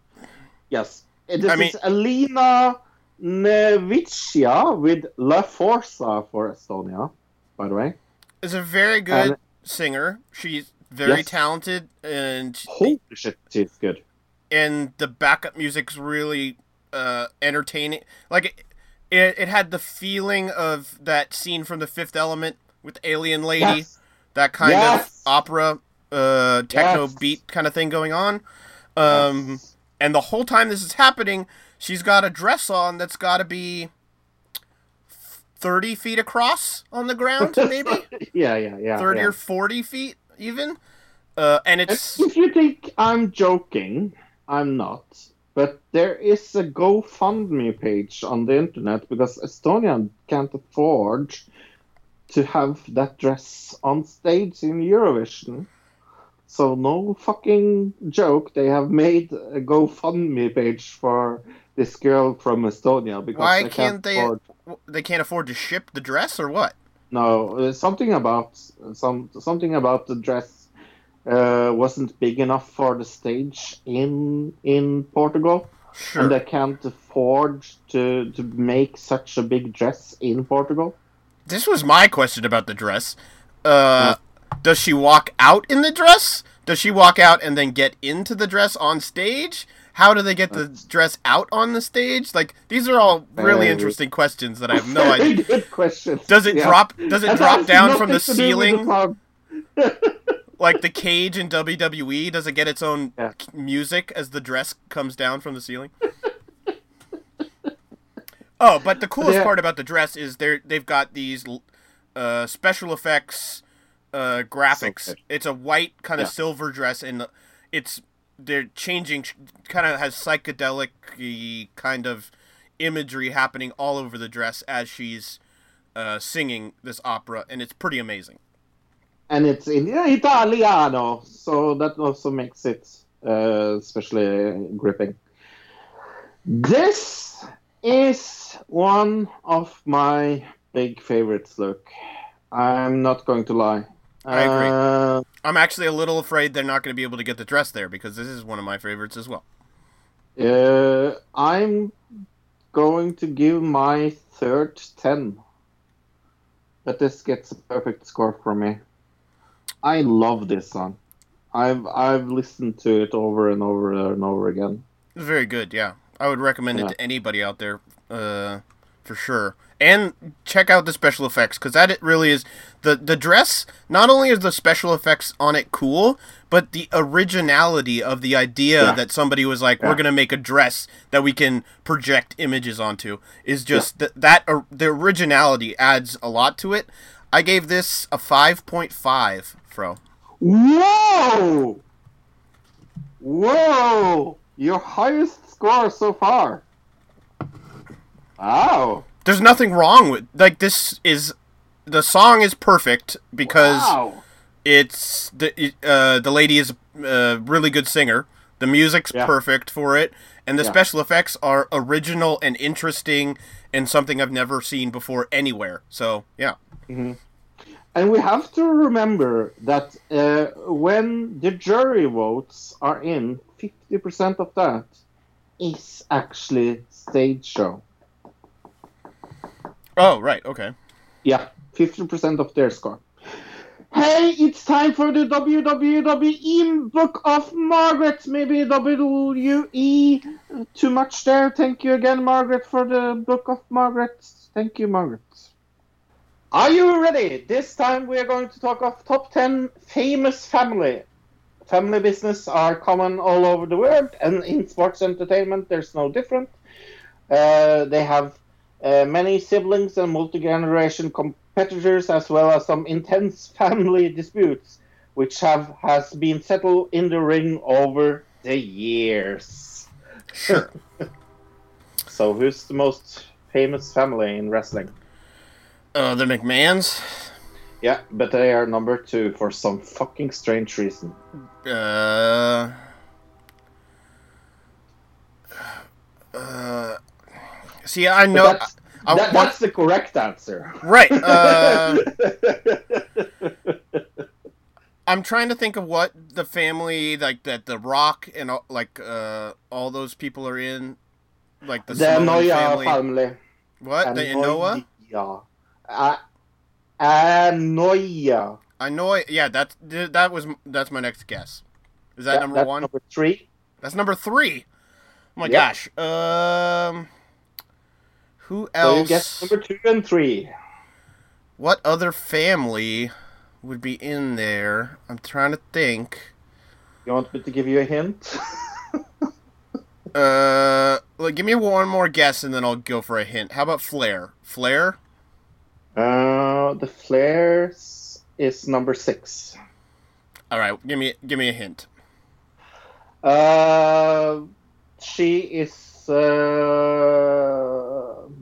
Yes. Uh, This I mean- is Elina Nechayeva with La Forza for Estonia, by the way. Is a very good And- singer. She's very Yes. talented, and Holy shit, she's good. and the backup music's really uh, entertaining. Like it, it, it had the feeling of that scene from The Fifth Element with Alien Lady, Yes. that kind Yes. of opera, uh, techno beat kind of thing going on. Um. And the whole time this is happening, she's got a dress on that's got to be thirty feet across on the ground, maybe yeah, yeah, yeah. thirty yeah. or forty feet even. Uh, and it's If you think I'm joking, I'm not. But there is a GoFundMe page on the internet because Estonia can't afford to have that dress on stage in Eurovision. So no fucking joke. They have made a GoFundMe page for this girl from Estonia because Why they can't can't they- afford. they can't afford to ship the dress or what? No, uh, something about some something about the dress uh, wasn't big enough for the stage in in Portugal, Sure. and they can't afford to to make such a big dress in Portugal. This was my question about the dress. Uh, does she walk out in the dress? Does she walk out and then get into the dress on stage? How do they get the dress out on the stage? Like these are all really interesting questions that I have no idea. good question. Does it Yeah. drop? Does it That drop down from the nothing to do with ceiling song. like the cage in WWE? Does it get its own Yeah. music as the dress comes down from the ceiling? oh, but the coolest Yeah. part about the dress is they they've got these uh, special effects uh, graphics. It's a white kind of Yeah. silver dress, and it's they're changing, kind of has psychedelic kind of imagery happening all over the dress as she's uh, singing this opera, and it's pretty amazing. and it's in Italiano, so that also makes it uh, especially gripping. This is one of my big favorites. Look, I'm not going to lie. I agree. Uh, I'm actually a little afraid they're not going to be able to get the dress there because this is one of my favorites as well. uh, I'm going to give my third ten, but this gets a perfect score from me. I love this song. I've I've listened to it over and over and over again. It's very good, yeah. I would recommend it to anybody out there, uh, for sure. And check out the special effects because that it really is the the dress. Not only is the special effects on it cool, but the originality of the idea Yeah. that somebody was like, "We're gonna make a dress that we can project images onto," is just th- that uh, the originality adds a lot to it. I gave this a five point five, Fro. Whoa! Whoa! Your highest score so far. Wow. There's nothing wrong with like this is the song is perfect because wow. it's the it- uh, the lady is a really good singer. The music's Yeah. perfect for it, and the Yeah. special effects are original and interesting and something I've never seen before anywhere. So yeah, And we have to remember that uh, when the jury votes are in, 50% of that is actually stage show. Oh right, okay, Yeah, 50% of their score. Hey, it's time for the WWE Book of Margaret. Maybe WWE. Too much there. Thank you again, Margaret, for the Book of Margaret. Thank you, Margaret. Are you ready? This time we are going to talk of top 10 famous family. Family business are common all over the world, and in sports entertainment, there's no different. Uh, they have uh, many siblings and multi-generation competitors, as well as some intense family disputes, which have has been settled in the ring over the years. Sure. So, who's the most famous family in wrestling? Uh, the McMahons. Yeah, but they are number two for some fucking strange reason. Uh. Uh. See, I know. that's, I, I that- that's the correct answer. right. Uh, I'm trying to think of what the family like that The Rock and all, like uh all those people are in, like the, the Noya family. family. What the Inoa? Anoia. Uh, Anoia. I know. Yeah, that's that was that's my next guess. Is that Yeah, number one? Number three. That's number three. Oh my Yep. gosh. Um. Who So you else? guess number two and three. What other family would be in there? I'm trying to think. You want me to give you a hint? Uh, well, give me one more guess and then I'll go for a hint. How about Flair? Flair? Uh, the Flairs is number six. All right, give me give me a hint. Uh, she is uh,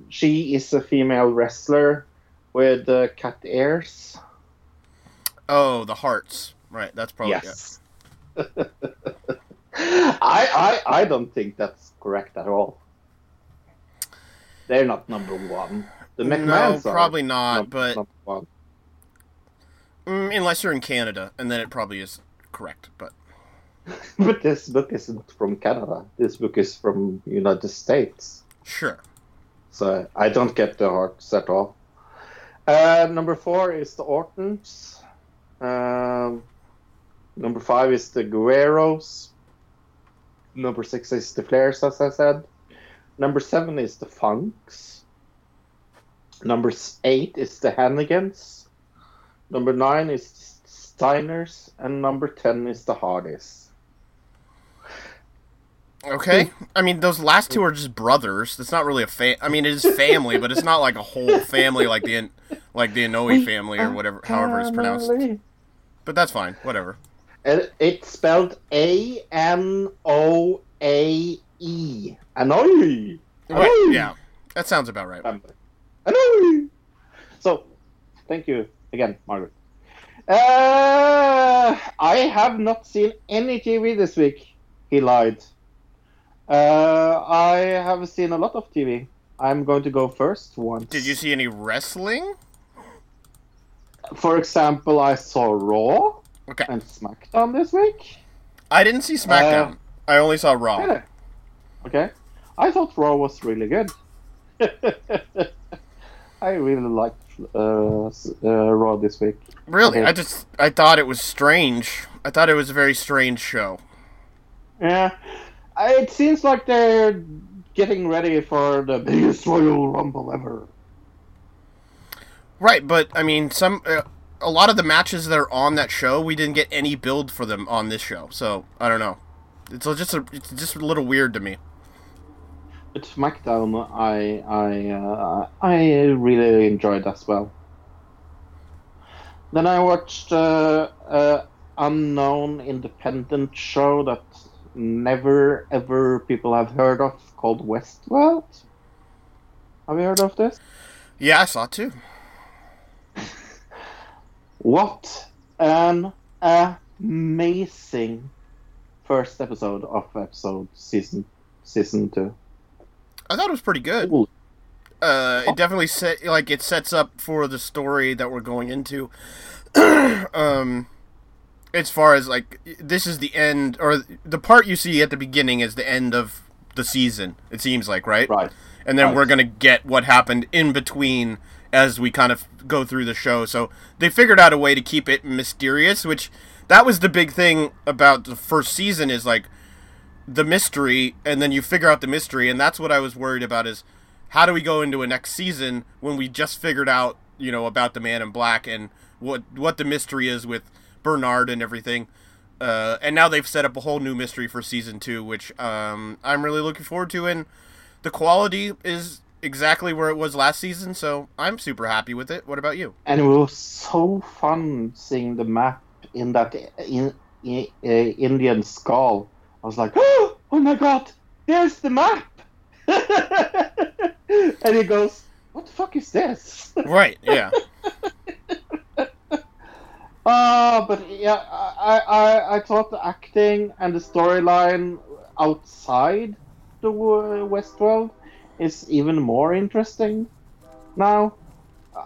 she is a female wrestler with uh, cat ears. Oh, the Harts. Right, that's probably yes. I, I I don't think that's correct at all. They're not number one. The No, McMahons are probably not, but- one. Mm, unless you're in Canada, and then it probably is correct. But But this book isn't from Canada. This book is from United States. sure. So I don't get the Harts at all. Uh, number four is the Ortons. Um, number five is the Guerreros. Number six is the Flairs, as I said. Number seven is the Funks. Number eight is the Hannigans. Number nine is Steiners, and number ten is the Hardys. Okay. I mean, those last two are just brothers. It's not really a fa- I mean, it is family, but it's not like a whole family like the like the Inoue family or whatever, however it's pronounced. But that's fine. Whatever. It, it's spelled A N O A E. Annoy. Right, yeah, that sounds about right. Annoy. So, thank you again, Margaret. Uh, I have not seen any TV this week. He lied. Uh, I have seen a lot of TV. I'm going to go first once. Did you see any wrestling? For example, I saw Raw Okay. and SmackDown this week. I didn't see SmackDown. I only saw Raw. Yeah. Okay. I thought Raw was really good. I really liked uh, uh, Raw this week. Really? Okay. I just I thought it was strange. I thought it was a very strange show. Yeah. It seems like they're getting ready for the biggest Royal Rumble ever. Right, but I mean, some uh, a lot of the matches that are on that show, we didn't get any build for them on this show. So I don't know. It's just a, it's just a little weird to me. But SmackDown, I I uh, I really enjoyed as well. Then I watched uh, a unknown independent show that never ever people have heard of called Westworld. Have you heard of this? Yeah, I saw it too. What an amazing first episode of episode season season two. I thought it was pretty good. Ooh. Uh, it definitely set like it sets up for the story that we're going into. um, as far as like this is the end or the part you see at the beginning is the end of the season. It seems like right, Right. and then Right. we're gonna get what happened in between as we kind of go through the show. So they figured out a way to keep it mysterious, which that was the big thing about the first season is like the mystery and then you figure out the mystery and that's what I was worried about is how do we go into a next season when we just figured out, you know, about the man in black and what what the mystery is with Bernard and everything. Uh, and now they've set up a whole new mystery for season two, which um, I'm really looking forward to. And the quality is exactly where it was last season, so I'm super happy with it. What about you? And it was so fun seeing the map in that in, in, uh, Indian skull. I was like, oh my god, there's the map! and he goes, what the fuck is this? Right, yeah. Uh, but yeah, I, I, I thought the acting and the storyline outside the Westworld is even more interesting now.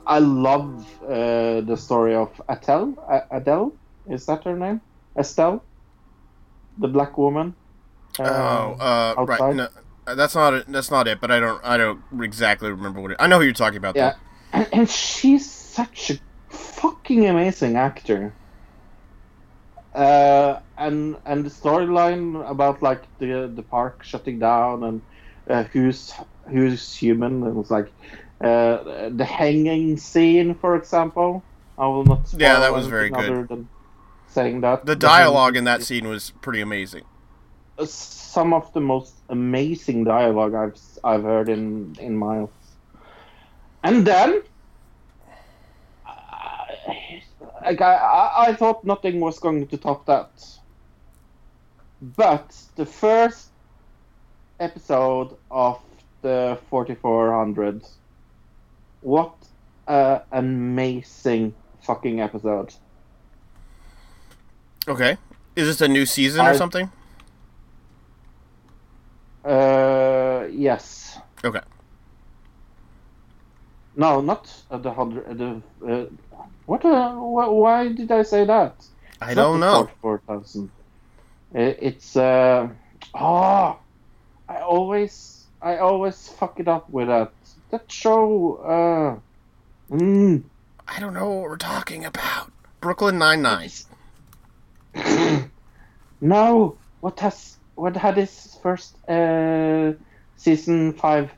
I love uh, the story of Adele. Adele, is that her name? Estelle, the black woman. Uh, oh, uh, right. No, that's not it. That's not it. But I don't. I don't exactly remember what it. I know who you're talking about. Yeah, and, and she's such a fucking amazing actor. Uh, and and the storyline about like the the park shutting down and uh, who's who's human and it's like uh, the hanging scene, for example. I will not. spoil Yeah, that was very good. Other than saying that The dialogue in that scene was pretty amazing. Some of the most amazing dialogue I've I've heard in in miles. And then, I, like I, I, I thought nothing was going to top that. But the first episode of the 4400, what an amazing fucking episode. Okay. Is this a new season or something? Uh, yes. Okay. No, not the hundred. The uh, what? Wh- why did I say that? I It's don't know. Four thousand. It's uh. Oh, I always, I always fuck it up with that. That show. Uh. Mm, I don't know what we're talking about. Brooklyn Nine Nine. no. What has? What had its first uh season five?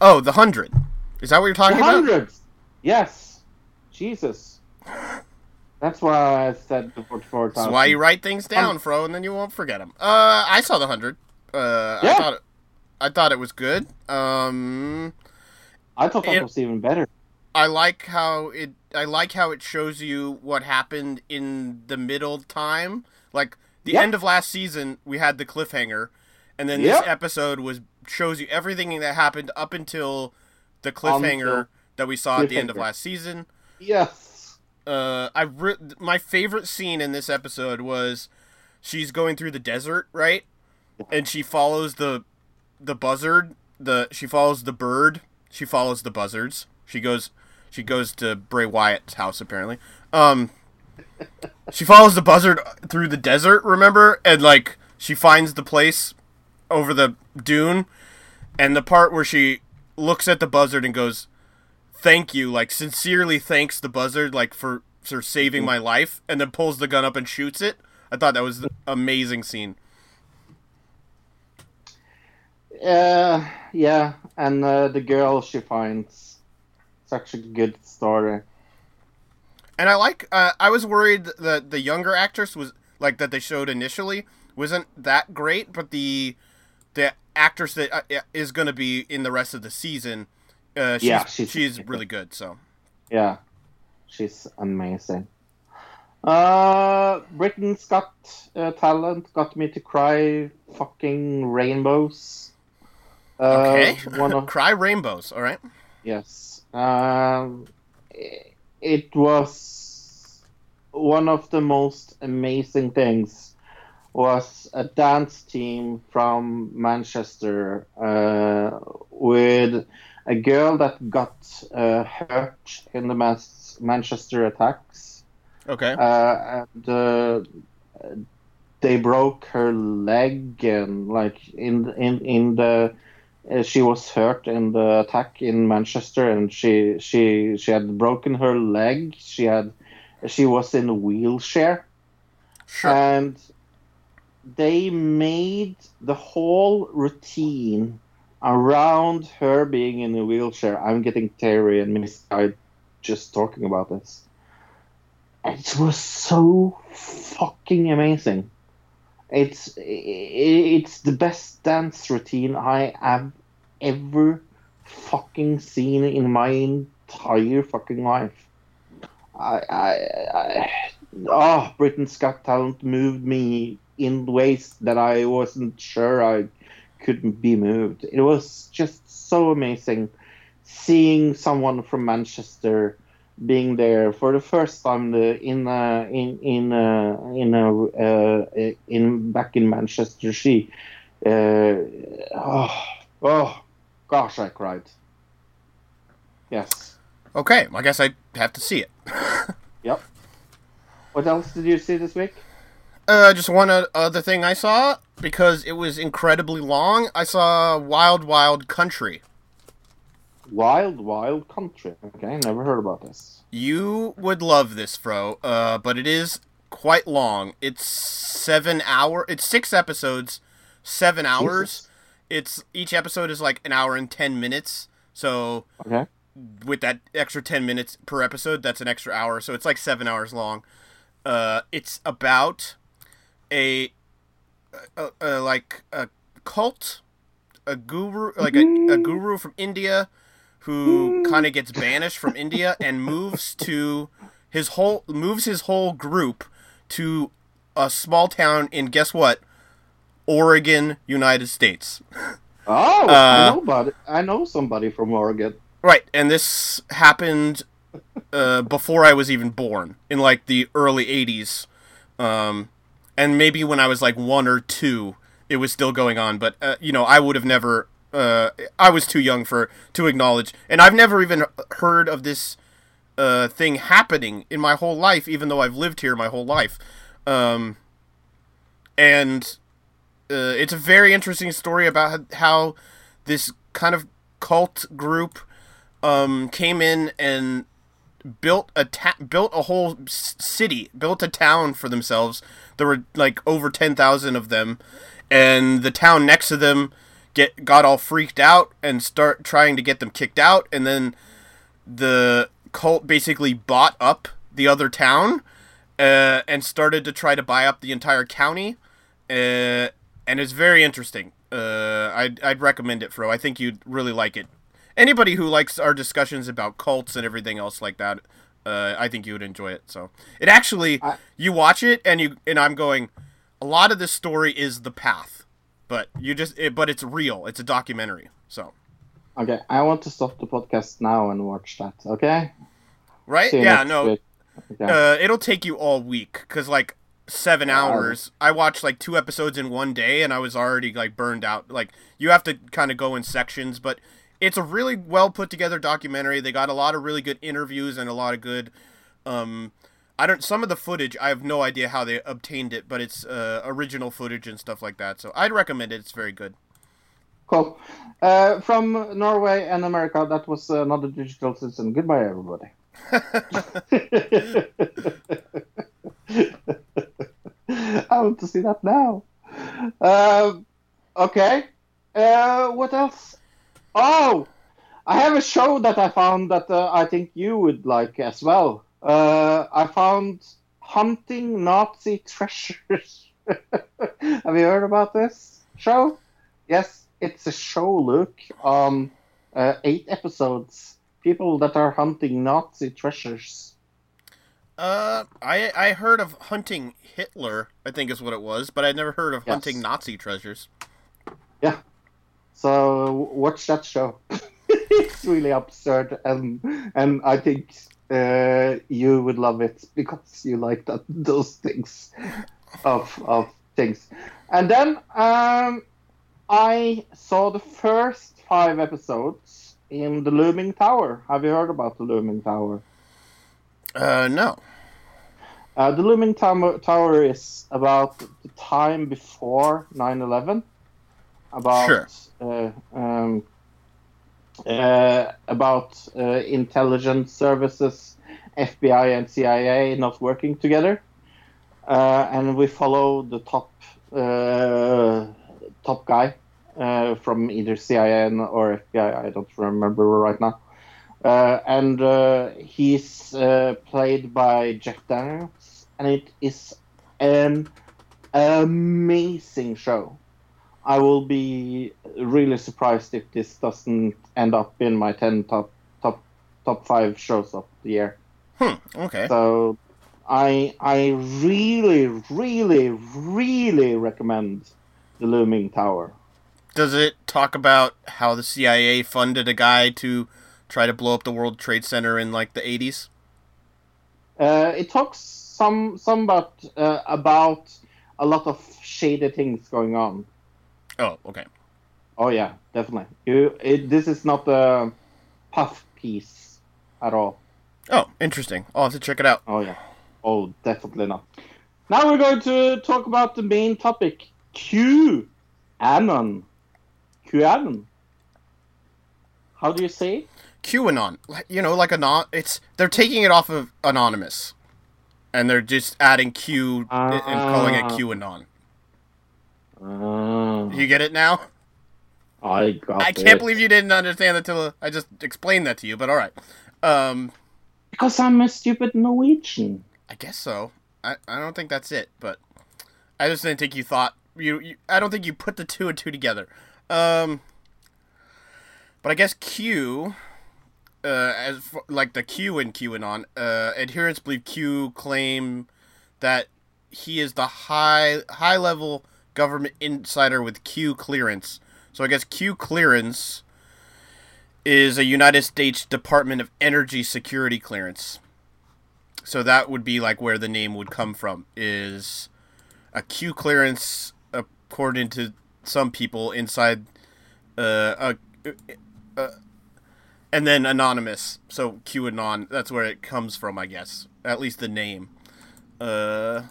Oh, The Hundred. Is that what you're The talking about? hundreds. Yes. Jesus. That's why I said the That's why you write things down, Fro, and then you won't forget them. Uh, I saw The Hundred. Uh, I Yeah. thought it, I thought it was good. Um, I thought that It- was even better. I like how it. I like how it shows you what happened in the middle time. Like the Yeah. end of last season, we had the cliffhanger, and then Yep. this episode was shows you everything that happened up until the cliffhanger Until that we saw at the end of last season. Yes. Uh, I re- my favorite scene in this episode was she's going through the desert, right? And she follows the the buzzard. The she follows the bird. She follows the buzzards. She goes she goes to Bray Wyatt's house apparently. Um, she follows the buzzard through the desert. Remember, and like she finds the place over the dune, and the part where she looks at the buzzard and goes, thank you, like sincerely thanks the buzzard, like for for saving my life, and then pulls the gun up and shoots it. I thought that was an amazing scene. Uh, yeah, and uh, the girl she finds such a good story. And I like. Uh, I was worried that the younger actress was like that they showed initially wasn't that great, but the the actress that uh, is going to be in the rest of the season, uh, she's, Yeah, she's she's- really good. So Yeah, she's amazing. Uh, Britain's Got uh, Talent got me to cry. Fucking rainbows. Uh, okay, one of cry rainbows. All right. Yes. Um, i- it was one of the most amazing things was a dance team from Manchester uh, with a girl that got uh, hurt in the Mas- Manchester attacks Okay. uh, and uh, they broke her leg and like in in in the uh, she was hurt in the attack in Manchester, and she she she had broken her leg. She had she was in a wheelchair, Sure. and they made the whole routine around her being in a wheelchair. I'm getting teary and misty just talking about this. It was so fucking amazing. It's it's the best dance routine I have ever fucking seen in my entire fucking life. I, I, I oh, Britain's Got Talent moved me in ways that I wasn't sure I could be moved. It was just so amazing seeing someone from Manchester being there for the first time the, in uh, in in uh, in uh, uh, in back in Manchester. She, uh, oh, oh, gosh, I cried. Yes. Okay, I guess I have to see it. Yep. What else did you see this week? Uh, just one other thing I saw because it was incredibly long. I saw Wild Wild Country. Wild Wild Country. Okay, never heard about this. You would love this, Fro. Uh, but it is quite long. It's seven hour. It's six episodes, seven hours. Jesus. It's each episode is like an hour and ten minutes. So Okay. with that extra 10 minutes per episode that's an extra hour so it's like seven hours long uh, it's about a, a, a like a cult a guru like a, a guru from india who kind of gets banished from india and moves to his whole moves his whole group to a small town in guess what? Oregon united states. Oh, Uh, I know about it. I know somebody from Oregon. Right, and this happened uh, before I was even born, in like the early '80s, um, and maybe when I was like one or two, it was still going on. But uh, you know, I would have never. Uh, I was too young for to acknowledge, and I've never even heard of this uh, thing happening in my whole life, even though I've lived here my whole life. Um, and uh, it's a very interesting story about how this kind of cult group um, came in and built a ta- built a whole city, built a town for themselves. There were like over ten thousand of them, and the town next to them get got all freaked out and start trying to get them kicked out, and then the cult basically bought up the other town uh, and started to try to buy up the entire county. Uh, and it's very interesting. Uh, I'd, I'd recommend it, Fro. I think you'd really like it. Anybody who likes our discussions about cults and everything else like that, uh, I think you would enjoy it. So it actually, I- you watch it and you and I'm going. A lot of this story is the path, but you just it, but it's real. It's a documentary. So Okay, I want to stop the podcast now and watch that. Okay. right, yeah, no, week. Okay. Uh, it'll take you all week because like seven hours. I watched like two episodes in one day, and I was already like burned out. Like you have to kind of go in sections, but it's a really well put together documentary. They got a lot of really good interviews and a lot of good. Um, I don't. Some of the footage, I have no idea how they obtained it, but it's uh, original footage and stuff like that. So I'd recommend it. It's very good. Cool. Uh, from Norway and America, that was another digital citizen. Goodbye, everybody. I want to see that now. Um okay. Uh, what else? Oh, I have a show that I found that uh, I think you would like as well. Uh, I found Hunting Nazi Treasures. have you heard about this show? Yes, it's a show, Luke. Um, uh, eight episodes. People that are hunting Nazi treasures. Uh, I I heard of hunting Hitler. I think is what it was, but I'd never heard of Yes. hunting Nazi treasures. Yeah. So watch that show. it's really absurd, and and I think uh, you would love it because you like that those things of of things. And then um, I saw the first five episodes in the Looming Tower. Have you heard about the Looming Tower? Uh, no. Uh, the Looming Tower, Tower is about the time before 9 11. About Sure. uh, um, uh, about uh, intelligence services, FBI and CIA not working together, uh, and we follow the top uh, top guy uh, from either CIA or FBI. I don't remember right now. Uh, and uh, he's uh, played by Jeff Daniels, and it is an amazing show. I will be really surprised if this doesn't end up in my ten top top top five shows of the year. Hmm. Okay. So I I really really really recommend the Looming Tower. Does it talk about how the CIA funded a guy to try to blow up the World Trade Center in like the 80s? Uh, it talks some some about uh, about a lot of shady things going on. Oh, okay. Oh yeah, definitely. You, it, this is not a puff piece at all. Oh, interesting. I'll have to check it out. Oh yeah. Oh, definitely not. Now we're going to talk about the main topic: Q Anon. QAnon. How do you say it? QAnon. You know, like anon. It's they're taking it off of anonymous, and they're just adding Q ah. and calling it. QAnon. Uh, You get it now? I got I can't it. believe you didn't understand that till I just explained that to you. But all right. Um, Because I'm a stupid Norwegian. I guess so. I, I don't think that's it, but I just didn't think you thought you, you. I don't think you put the two and two together. Um, but I guess Q, uh, as f- like the Q in QAnon, uh, adherents believe Q claim that he is the high high level government insider with Q clearance. So I guess Q clearance is a United States Department of Energy security clearance. So that would be like where the name would come from is a Q clearance according to some people inside uh, a, uh, and then anonymous. So QAnon, that's where it comes from, I guess. At least the name. Uh,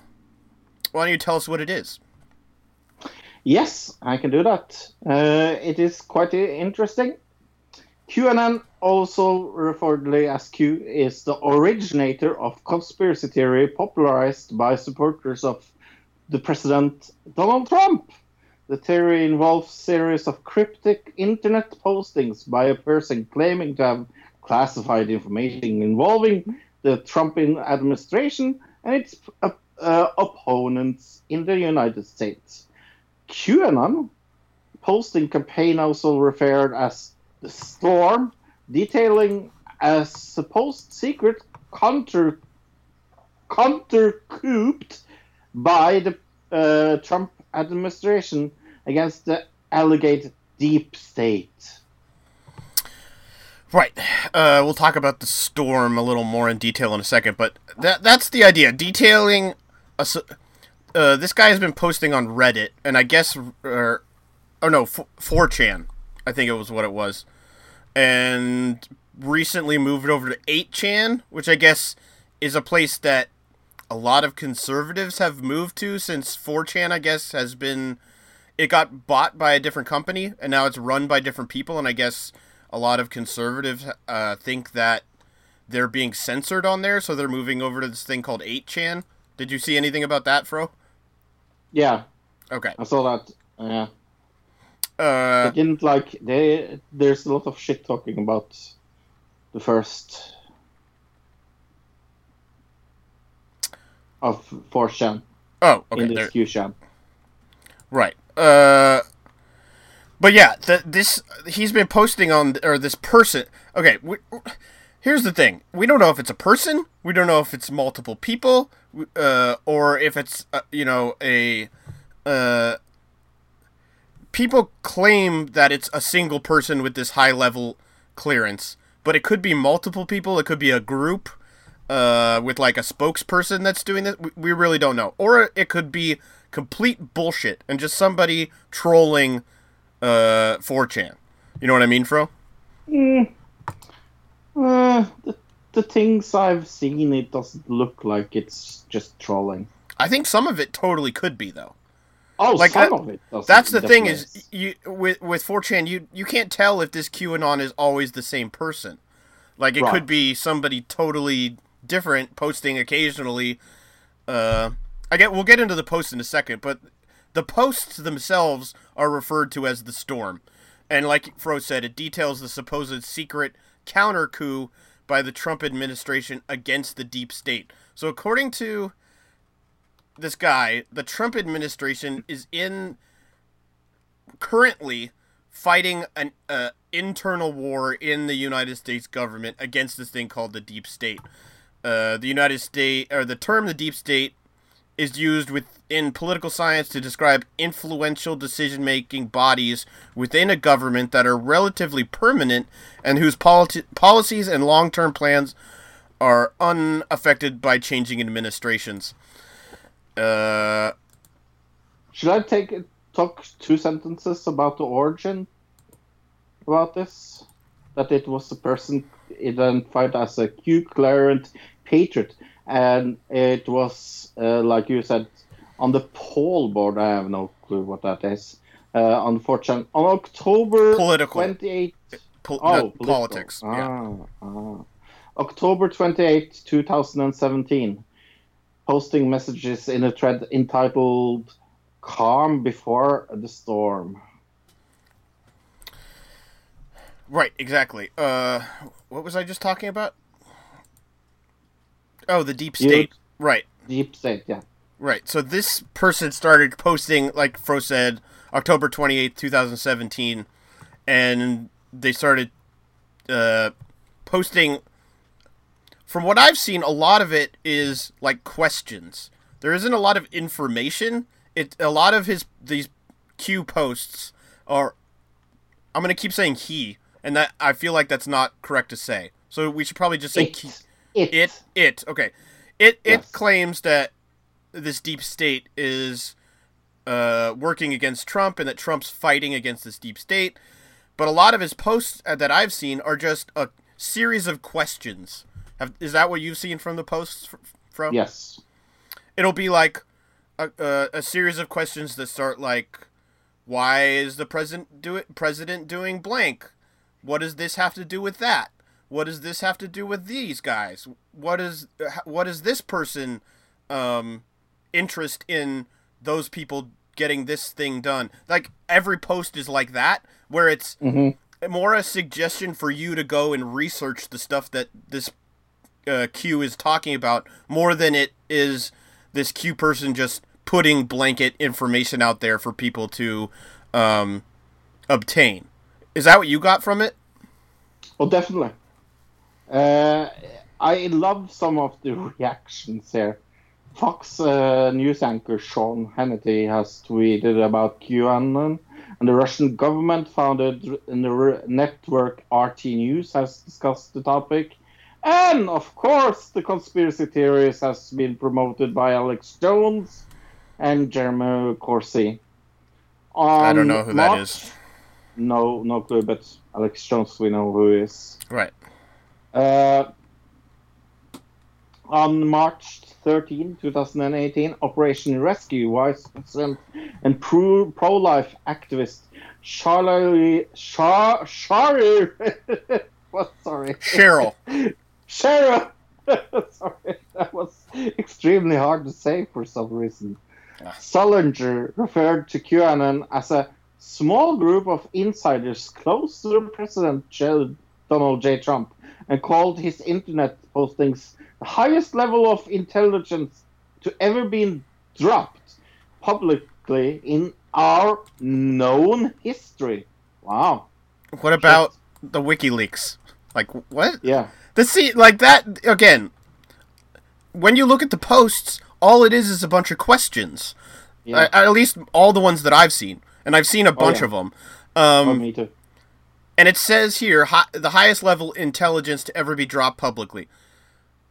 why don't you tell us what it is? Yes, I can do that. Uh, it is quite interesting. QAnon, also referredly as Q, is the originator of conspiracy theory popularized by supporters of the president Donald Trump. The theory involves series of cryptic internet postings by a person claiming to have classified information involving the Trump administration and its uh, uh, opponents in the United States. QAnon posting campaign also referred as the Storm, detailing a supposed secret counter countercouped by the uh, Trump administration against the alleged deep state. Right. Uh, we'll talk about the storm a little more in detail in a second, but that that's the idea. Detailing a, uh, this guy has been posting on Reddit, and I guess, or, oh no, F- 4chan, I think it was what it was, and recently moved over to 8chan, which I guess is a place that a lot of conservatives have moved to since 4chan, I guess, has been. It got bought by a different company, and now it's run by different people, and I guess a lot of conservatives uh, think that they're being censored on there, so they're moving over to this thing called 8chan. Did you see anything about that, Fro? Yeah, Okay. I saw that. Yeah. Uh, I didn't like they. There's a lot of shit talking about the first of 4chan oh, okay. in this QChan. right. Uh, but yeah, the, this he's been posting on, or this person. Okay, we, here's the thing: we don't know if it's a person, we don't know if it's multiple people, uh, or if it's uh, you know a. Uh, people claim that it's a single person with this high level clearance, but it could be multiple people. It could be a group uh, with like a spokesperson that's doing this. We, really don't know, or it could be complete bullshit and just somebody trolling uh, 4chan. You know what I mean, Fro? Uh, the, the things I've seen, it doesn't look like it's just trolling. I think some of it totally could be though. Oh, Like, some that- of it. That's the thing is you with with 4chan you you can't tell if this QAnon is always the same person. Like it Right. could be somebody totally different posting occasionally. Uh, I get we'll get into the posts in a second, but the posts themselves are referred to as the storm, and like Fro said, it details the supposed secret counter coup by the Trump administration against the deep state. So according to this guy, the Trump administration is in currently fighting an uh, internal war in the United States government against this thing called the deep state. Uh, the United State or the term the deep state is used within political science to describe influential decision-making bodies within a government that are relatively permanent and whose politi- policies and long-term plans are unaffected by changing administrations. Uh, Should I take talk two sentences about the origin about this? That it was a person identified as a Q Clearance patriot, and it was uh, like you said on the poll board. I have no clue what that is. Uh, unfortunately, on October Political. 28th. pol- Oh, no, political. politics. Ah, Yeah. ah. October 28, 2017. Posting messages in a thread entitled Calm Before the Storm. Right, exactly. Uh, what was I just talking about? Oh, the deep state. Right, Deep State, yeah. right. So this person started posting, like Fro said, October 28th, 2017, and they started uh, posting. From what I've seen, a lot of it is like questions. There isn't a lot of information. It a lot of his these Q posts are I'm gonna keep saying he, and that I feel like that's not correct to say. So we should probably just say It. It. it. It. Okay. It. It claims that this deep state is uh, working against Trump, and that Trump's fighting against this deep state. But a lot of his posts uh, that I've seen are just a series of questions. Have, is that what you've seen from the posts fr- from? Yes. it'll be like a, a, a series of questions that start like why is the president do it president doing blank what does this have to do with that what does this have to do with these guys what is what is this person um interest in those people getting this thing done like every post is like that where it's Mhm. more a suggestion for you to go and research the stuff that this uh, Q is talking about more than it is this Q person just putting blanket information out there for people to um, obtain. Is that what you got from it? Oh, definitely. Uh, I love some of the reactions here. Fox uh, news anchor Sean Hannity has tweeted about QAnon, and the Russian government founded in the network RT News has discussed the topic. And of course, the conspiracy theories has been promoted by Alex Jones and Jeremy Corsi. I don't know who that March- is. No, no clue, but Alex Jones we know who he is. Right. Uh, on March 13, 2018, Operation Rescue Vice President and pro pro life activist Charlie Char Charlie. what? Sorry, Cheryl. Cheryl. Sorry, that was extremely hard to say for some reason. Sullenger referred to QAnon as a small group of insiders close to President Donald J. Trump and called his internet postings the highest level of intelligence to ever been dropped publicly in our known history. Wow. What about the WikiLeaks? Like what? Yeah. The see like that again. When you look at the posts, all it is is a bunch of questions. Yeah. A- at least all the ones that I've seen, and I've seen a bunch yeah. of them. oh, Um, me too. And it says here hi- the highest level intelligence to ever be dropped publicly.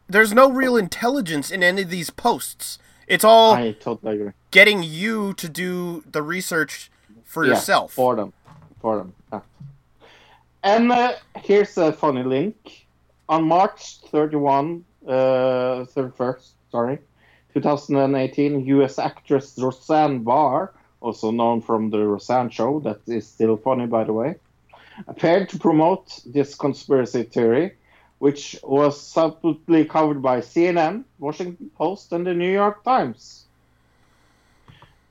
There's no real intelligence in any of these posts. It's all I totally agree. getting you to do the research for Yeah, yourself. For them. For them. yeah. And uh, here's a funny link. On March 31, uh, 31st, sorry, 2018, US actress Roseanne Barr also known from the Roseanne show, that is still funny, by the way, appeared to promote this conspiracy theory, which was subtly covered by CNN, Washington Post, and the New York Times.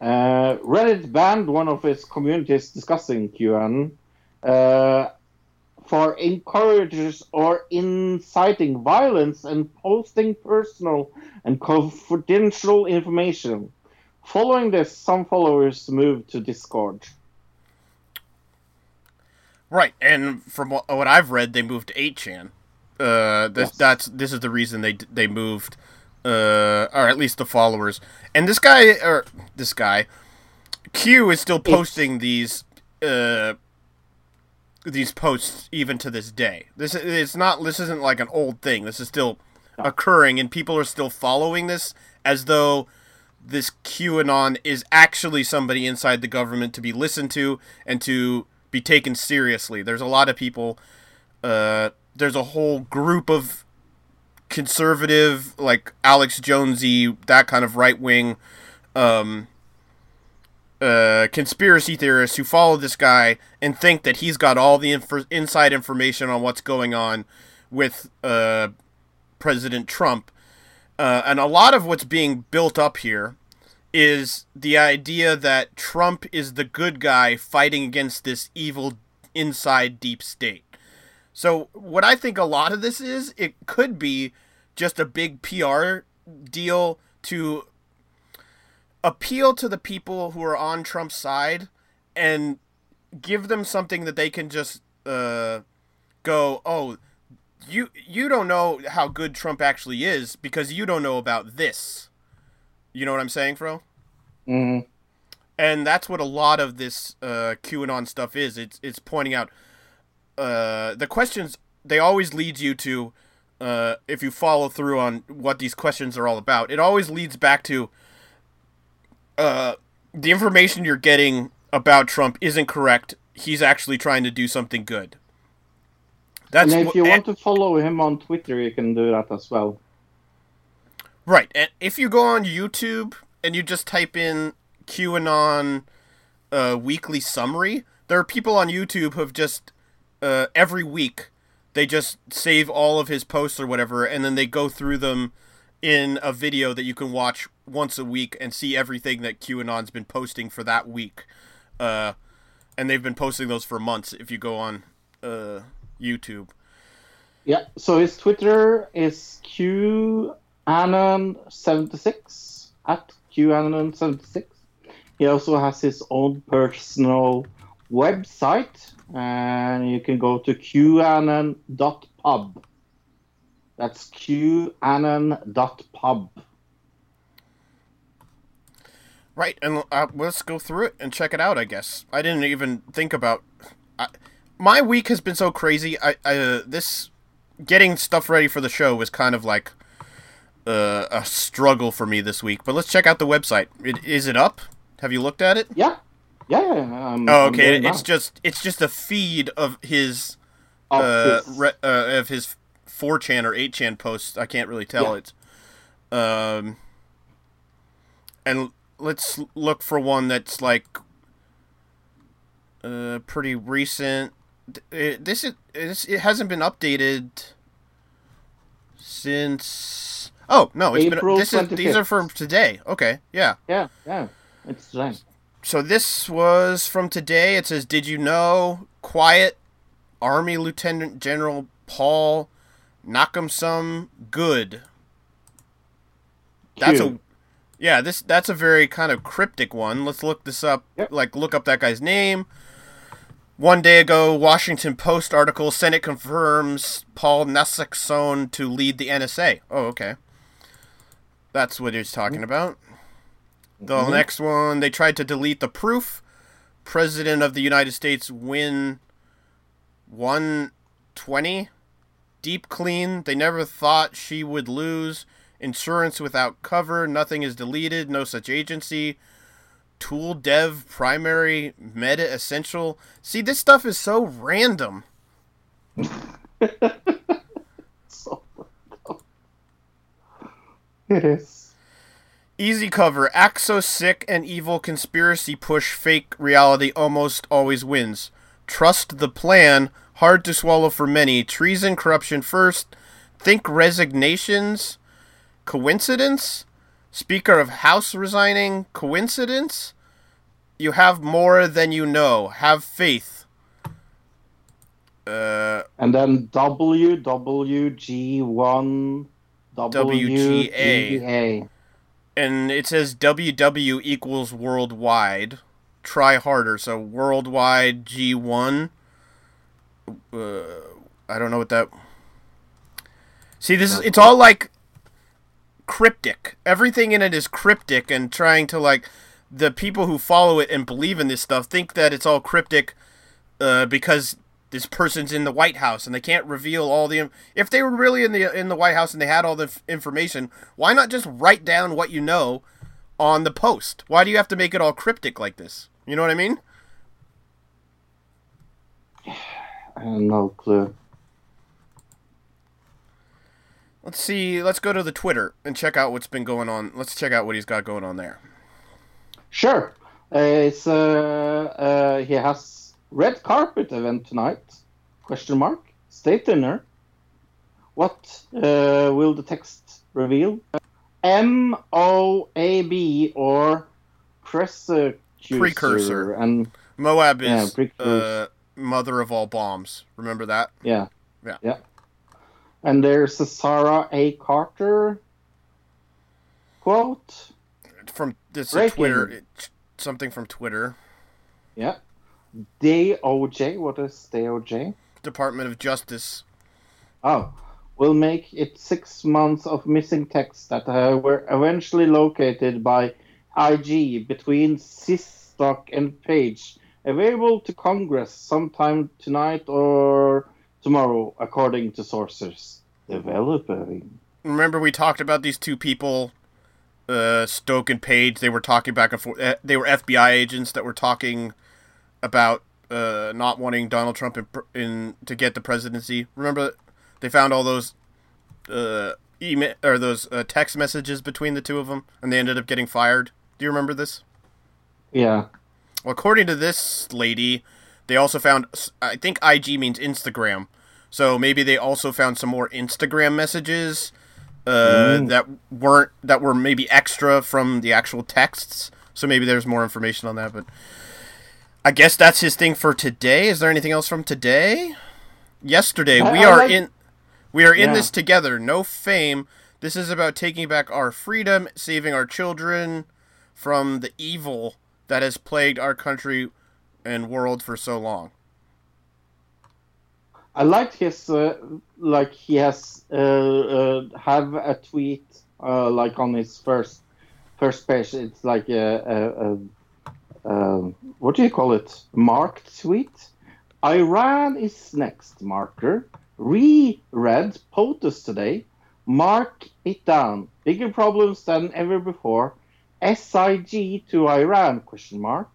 Uh, Reddit banned one of its communities discussing QAnon uh, for encourages or inciting violence and posting personal and confidential information. Following this, some followers moved to Discord. Right, and from what, what I've read, they moved to 8chan. Uh, this, Yes. that's this is the reason they they moved, uh, or at least the followers. And this guy, or this guy, Q is still posting these, uh, these posts even to this day. This it's not. This isn't like an old thing. This is still occurring, and people are still following this as though this QAnon is actually somebody inside the government to be listened to and to be taken seriously. There's a lot of people. Uh, there's a whole group of conservative, like Alex Jonesy, that kind of right wing, um, uh, conspiracy theorists who follow this guy and think that he's got all the inf- inside information on what's going on with uh, President Trump. Uh, and a lot of what's being built up here is the idea that Trump is the good guy fighting against this evil inside deep state. So, what I think a lot of this is, it could be just a big PR deal to appeal to the people who are on Trump's side and give them something that they can just uh, go, oh, you you don't know how good Trump actually is because you don't know about this. You know what I'm saying, Fro? Mm-hmm. And that's what a lot of this uh, QAnon stuff is. It's it's pointing out uh, the questions. They always lead you to uh, if you follow through on what these questions are all about. It always leads back to uh, the information you're getting about Trump isn't correct. He's actually trying to do something good. That's and if wh- you and- want to follow him on Twitter, you can do that as well. Right, and if you go on YouTube and you just type in QAnon uh, weekly summary, there are people on YouTube who have just uh, every week they just save all of his posts or whatever, and then they go through them in a video that you can watch once a week and see everything that QAnon's been posting for that week. Uh, and they've been posting those for months. If you go on uh, YouTube, Yeah. So his Twitter is QAnon76 at QAnon76. He also has his own personal website, and you can go to QAnon.pub. That's QAnon.pub. Right, and uh, let's go through it and check it out. I guess I didn't even think about. I, my week has been so crazy. I, I uh, this getting stuff ready for the show was kind of like uh, a struggle for me this week. But let's check out the website. It, is it up? Have you looked at it? Yeah. Yeah. I'm- Oh, okay. It's just it's just a feed of his Of uh, his- re- uh of his 4chan or 8chan posts. I can't really tell Yeah. it. Um, and let's look for one that's like uh pretty recent. It, this is this, it hasn't been updated since. Oh no, it's April been this is these are from today. Okay, yeah. yeah, yeah. It's. So this was from today. It says, "Did you know quiet Army Lieutenant General Paul Nakamsum Good?" That's a yeah. This that's a very kind of cryptic one. Let's look this up. Yep. Like look up that guy's name. One day ago, Washington Post article: Senate confirms Paul Nassakson to lead the NSA. Oh, okay. That's what he's talking mm-hmm. about. The mm-hmm. next one, they tried to delete the proof. President of the United States win 120. Deep clean. They never thought she would lose. Insurance without cover. Nothing is deleted. No such agency. Tool dev primary meta essential. See, this stuff is so random. So it is. Easy cover. Act so sick and evil conspiracy push fake reality almost always wins. Trust the plan. Hard to swallow for many. Treason, corruption first. Think resignations. Coincidence? Speaker of House resigning. Coincidence? You have more than you know. Have faith. Uh, And then WWG1 WGA. WGA. and it says WW equals worldwide. Try harder. So worldwide G1. Uh, I don't know what that. See, this is it's all like cryptic. Everything in it is cryptic and trying to like the people who follow it and believe in this stuff think that it's all cryptic uh, because this person's in the White House and they can't reveal all the. If they were really in the in the White House and they had all the f- information, why not just write down what you know on the post? Why do you have to make it all cryptic like this? You know what I mean? I have no clue. Let's see. Let's go to the Twitter and check out what's been going on. Let's check out what he's got going on there. Sure. Uh, it's uh, uh, he has red carpet event tonight? Question mark. Stay tuned. What uh, will the text reveal? M O A B or precursor. Precursor. And Moab is precursor. uh, mother of all bombs. Remember that? yeah. Yeah. Yeah. And there's a Sarah A. Carter quote. From this. Twitter. It, something from Twitter. Yeah. DOJ. What is DOJ? Department of Justice. Oh, will make it six months of missing texts that uh, were eventually located by IG between Sistock and Page, available to Congress sometime tonight or tomorrow, according to sources. Developing. Remember we talked about these two people, uh, Stoke and Page. They were talking back and forth. eh, They were FBI agents that were talking about uh, not wanting Donald Trump in, in to get the presidency. Remember they found all those uh, email or those uh, text messages between the two of them, and they ended up getting fired. Do you remember this? Yeah. Well, according to this lady, they also found. I think IG means Instagram, so maybe they also found some more Instagram messages uh, that weren't that were maybe extra from the actual texts. So maybe there's more information on that. But I guess that's his thing for today. Is there anything else from today? Yesterday, I- we I are like- in. We are in this together. No fame. This is about taking back our freedom, saving our children from the evil that has plagued our country and world for so long. I liked his uh, like he has uh, uh, have a tweet uh, like on his first first page. It's like a, a, a, a what do you call it? Marked tweet. Iran is next. Marker. Reread POTUS today. Mark it down. Bigger problems than ever before. SIG to Iran? Question mark.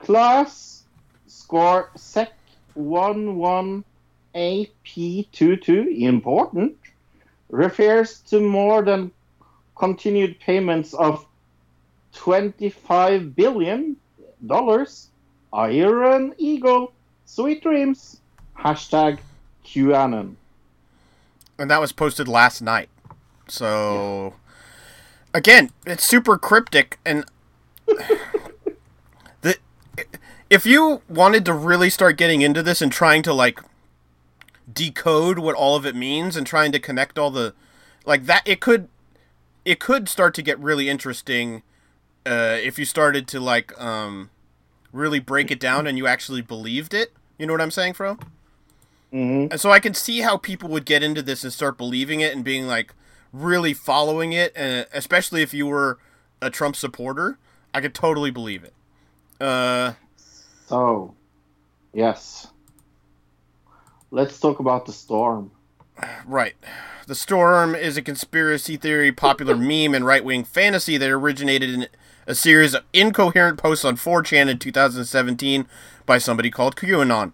Class score sec one one. AP22 important refers to more than continued payments of 25 billion dollars. Iron Eagle, sweet dreams. Hashtag QAnon. And that was posted last night. So again, it's super cryptic and the if you wanted to really start getting into this and trying to like decode what all of it means and trying to connect all the like that it could it could start to get really interesting uh, if you started to like um really break it down and you actually believed it you know what i'm saying fro Mhm. and so i can see how people would get into this and start believing it and being like really following it and especially if you were a trump supporter i could totally believe it uh So, yes. Let's talk about the storm. Right. The Storm is a conspiracy theory, popular meme, and right wing fantasy that originated in a series of incoherent posts on 4chan in 2017 by somebody called QAnon.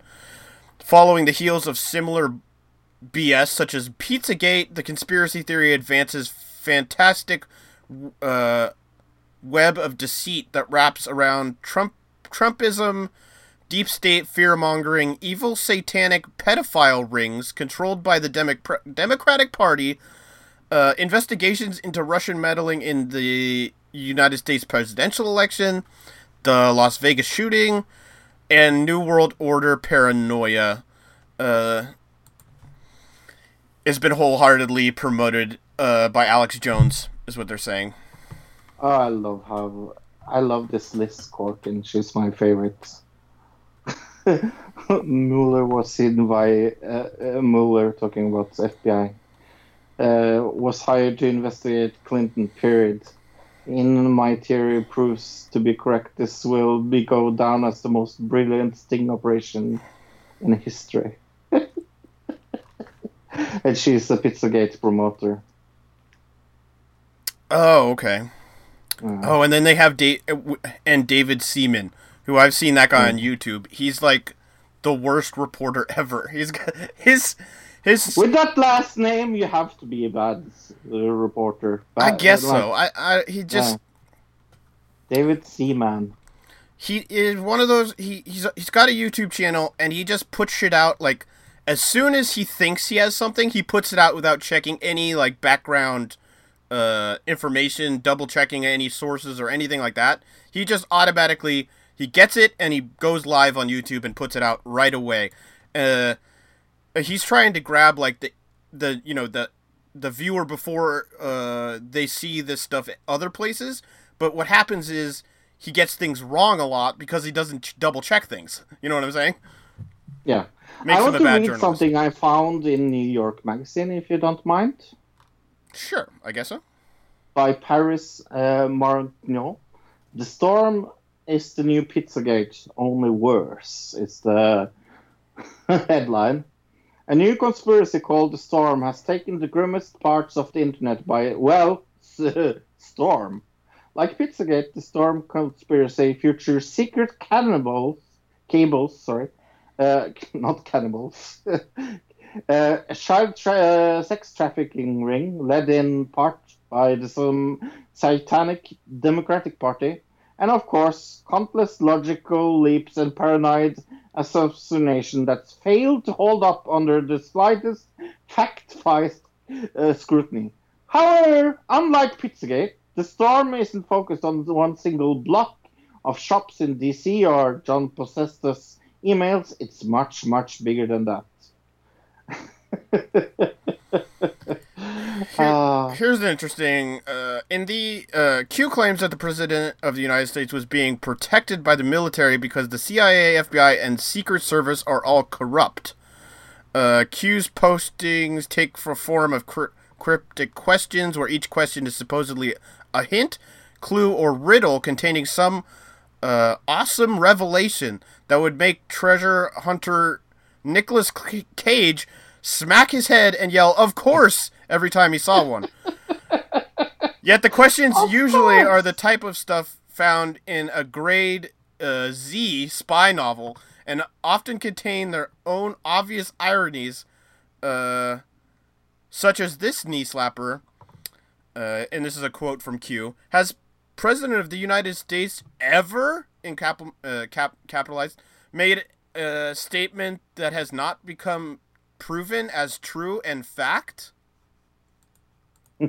Following the heels of similar BS such as Pizzagate, the conspiracy theory advances fantastic uh, web of deceit that wraps around Trump Trumpism, deep state fear mongering, evil satanic pedophile rings controlled by the Demo- Democratic Party, uh, investigations into Russian meddling in the United States presidential election, the Las Vegas shooting, and New World Order paranoia. Uh, has been wholeheartedly promoted uh, by Alex Jones, is what they're saying. Oh, I love how I love this Liz Crokin. She's my favorite. Mueller was hidden by uh, uh, Mueller talking about FBI. Uh, was hired to investigate Clinton. Period. In my theory proves to be correct. This will be go down as the most brilliant sting operation in history. and she's a Pizzagate promoter. Oh, okay. Uh, Oh, and then they have da- uh, and David Seaman, who I've seen that guy on YouTube. He's like the worst reporter ever. He's got his his. With that last name, you have to be a bad uh, reporter. I guess like, so. I, I he just David Seaman. he is one of those. He he's he's got a YouTube channel and he just puts shit out like as soon as he thinks he has something, he puts it out without checking any like background uh information, double checking any sources or anything like that. He just automatically he gets it and he goes live on YouTube and puts it out right away. Uh he's trying to grab like the the you know the the viewer before uh they see this stuff at other places, but what happens is he gets things wrong a lot because he doesn't ch- double check things. You know what I'm saying? Yeah. Makes I want to read something I found in New York Magazine, if you don't mind, Sure, I guess so. by Paris uh, Martineau. The storm is the new Pizzagate, only worse. It's the headline. A new conspiracy called The Storm has taken the grimmest parts of the internet by, well, storm. Like Pizzagate, the Storm conspiracy features secret cannibals, cables, sorry, uh, not cannibals, uh, a child tra- uh, sex trafficking ring led in part by the some satanic Democratic Party, and of course, countless logical leaps and paranoid assassination that failed to hold up under the slightest fact-based uh, scrutiny. However, unlike Pizzagate, the storm isn't focused on one single block of shops in DC or John Podesta's emails. It's much, much bigger than that. Ah, Here's an interesting. Uh, in the uh, Q claims that the president of the United States was being protected by the military because the CIA, FBI, and Secret Service are all corrupt. Uh, Q's postings take for form of cryp- cryptic questions, where each question is supposedly a hint, clue, or riddle containing some uh, awesome revelation that would make treasure hunter Nicolas Cage smack his head and yell, "Of course!" every time he saw one. Yet the questions usually are the type of stuff found in a grade uh, Z spy novel and often contain their own obvious ironies, uh, such as this knee slapper. Uh, and this is a quote from Q. Has President of the United States ever, in cap, uh, cap capitalized, made a statement that has not become proven as true and fact?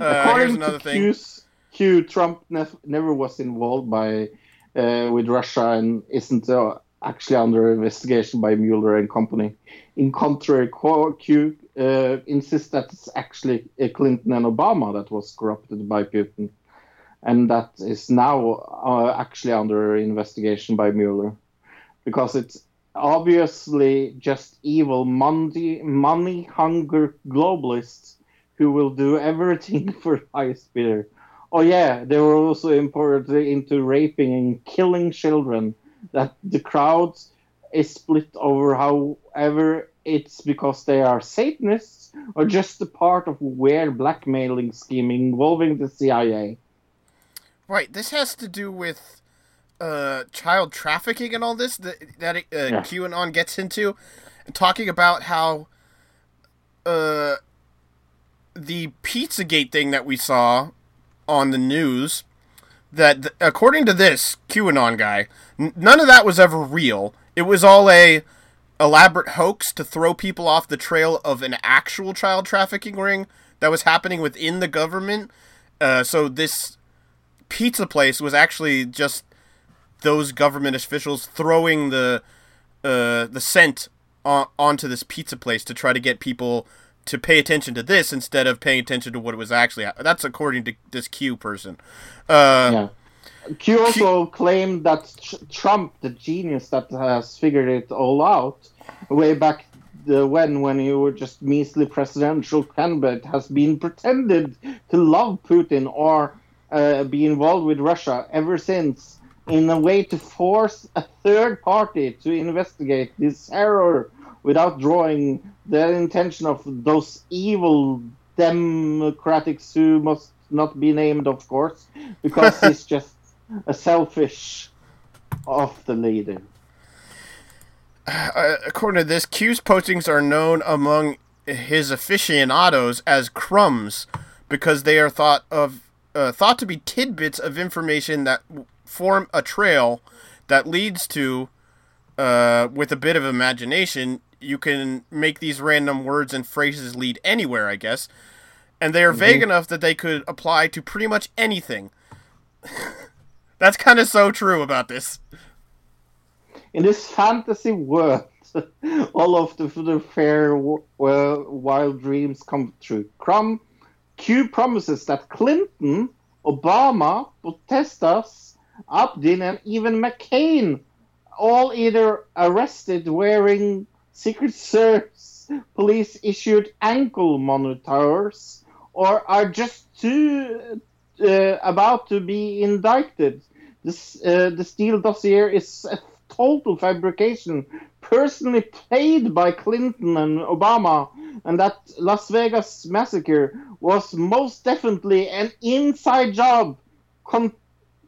Uh, here's According another to thing. Q's, Q, Trump nef- never was involved by uh, with Russia and isn't uh, actually under investigation by Mueller and company. In contrary, Q uh, insists that it's actually uh, Clinton and Obama that was corrupted by Putin, and that is now uh, actually under investigation by Mueller, because it's obviously just evil money money hunger globalists who will do everything for highest bidder. Oh yeah, they were also imported into raping and killing children. That the crowd is split over however it's because they are Satanists or just a part of weird blackmailing scheme involving the CIA. Right. This has to do with uh, child trafficking and all this that that uh, Yeah. QAnon gets into, talking about how uh, the Pizzagate thing that we saw on the news that th- according to this QAnon guy, n- none of that was ever real. It was all a elaborate hoax to throw people off the trail of an actual child trafficking ring that was happening within the government. Uh, so this pizza place was actually just those government officials throwing the uh, the scent on, onto this pizza place to try to get people to pay attention to this instead of paying attention to what it was actually. That's according to this Q person. Uh, Yeah. Q also claimed that Tr- Trump, the genius that has figured it all out, way back the, when when he was just measly presidential candidate, has been pretended to love Putin or uh, be involved with Russia ever since, in a way to force a third party to investigate this error without drawing the intention of those evil democrats who must not be named, of course, because he's just a selfish of the leader. uh, according to this, Q's postings are known among his aficionados as crumbs because they are thought of uh, thought to be tidbits of information that form a trail that leads to, uh, with a bit of imagination, you can make these random words and phrases lead anywhere, I guess. And they are vague enough that they could apply to pretty much anything. That's kind of so true about this. In this fantasy world, all of the, the fair w- well, wild dreams come true. Crumb Q promises that Clinton, Obama, Podestas, Abedin, and even McCain all either arrested wearing Secret Service police issued ankle monitors or are just too uh, about to be indicted. This uh, the Steele dossier is a total fabrication, personally played by Clinton and Obama, and that Las Vegas massacre was most definitely an inside job con-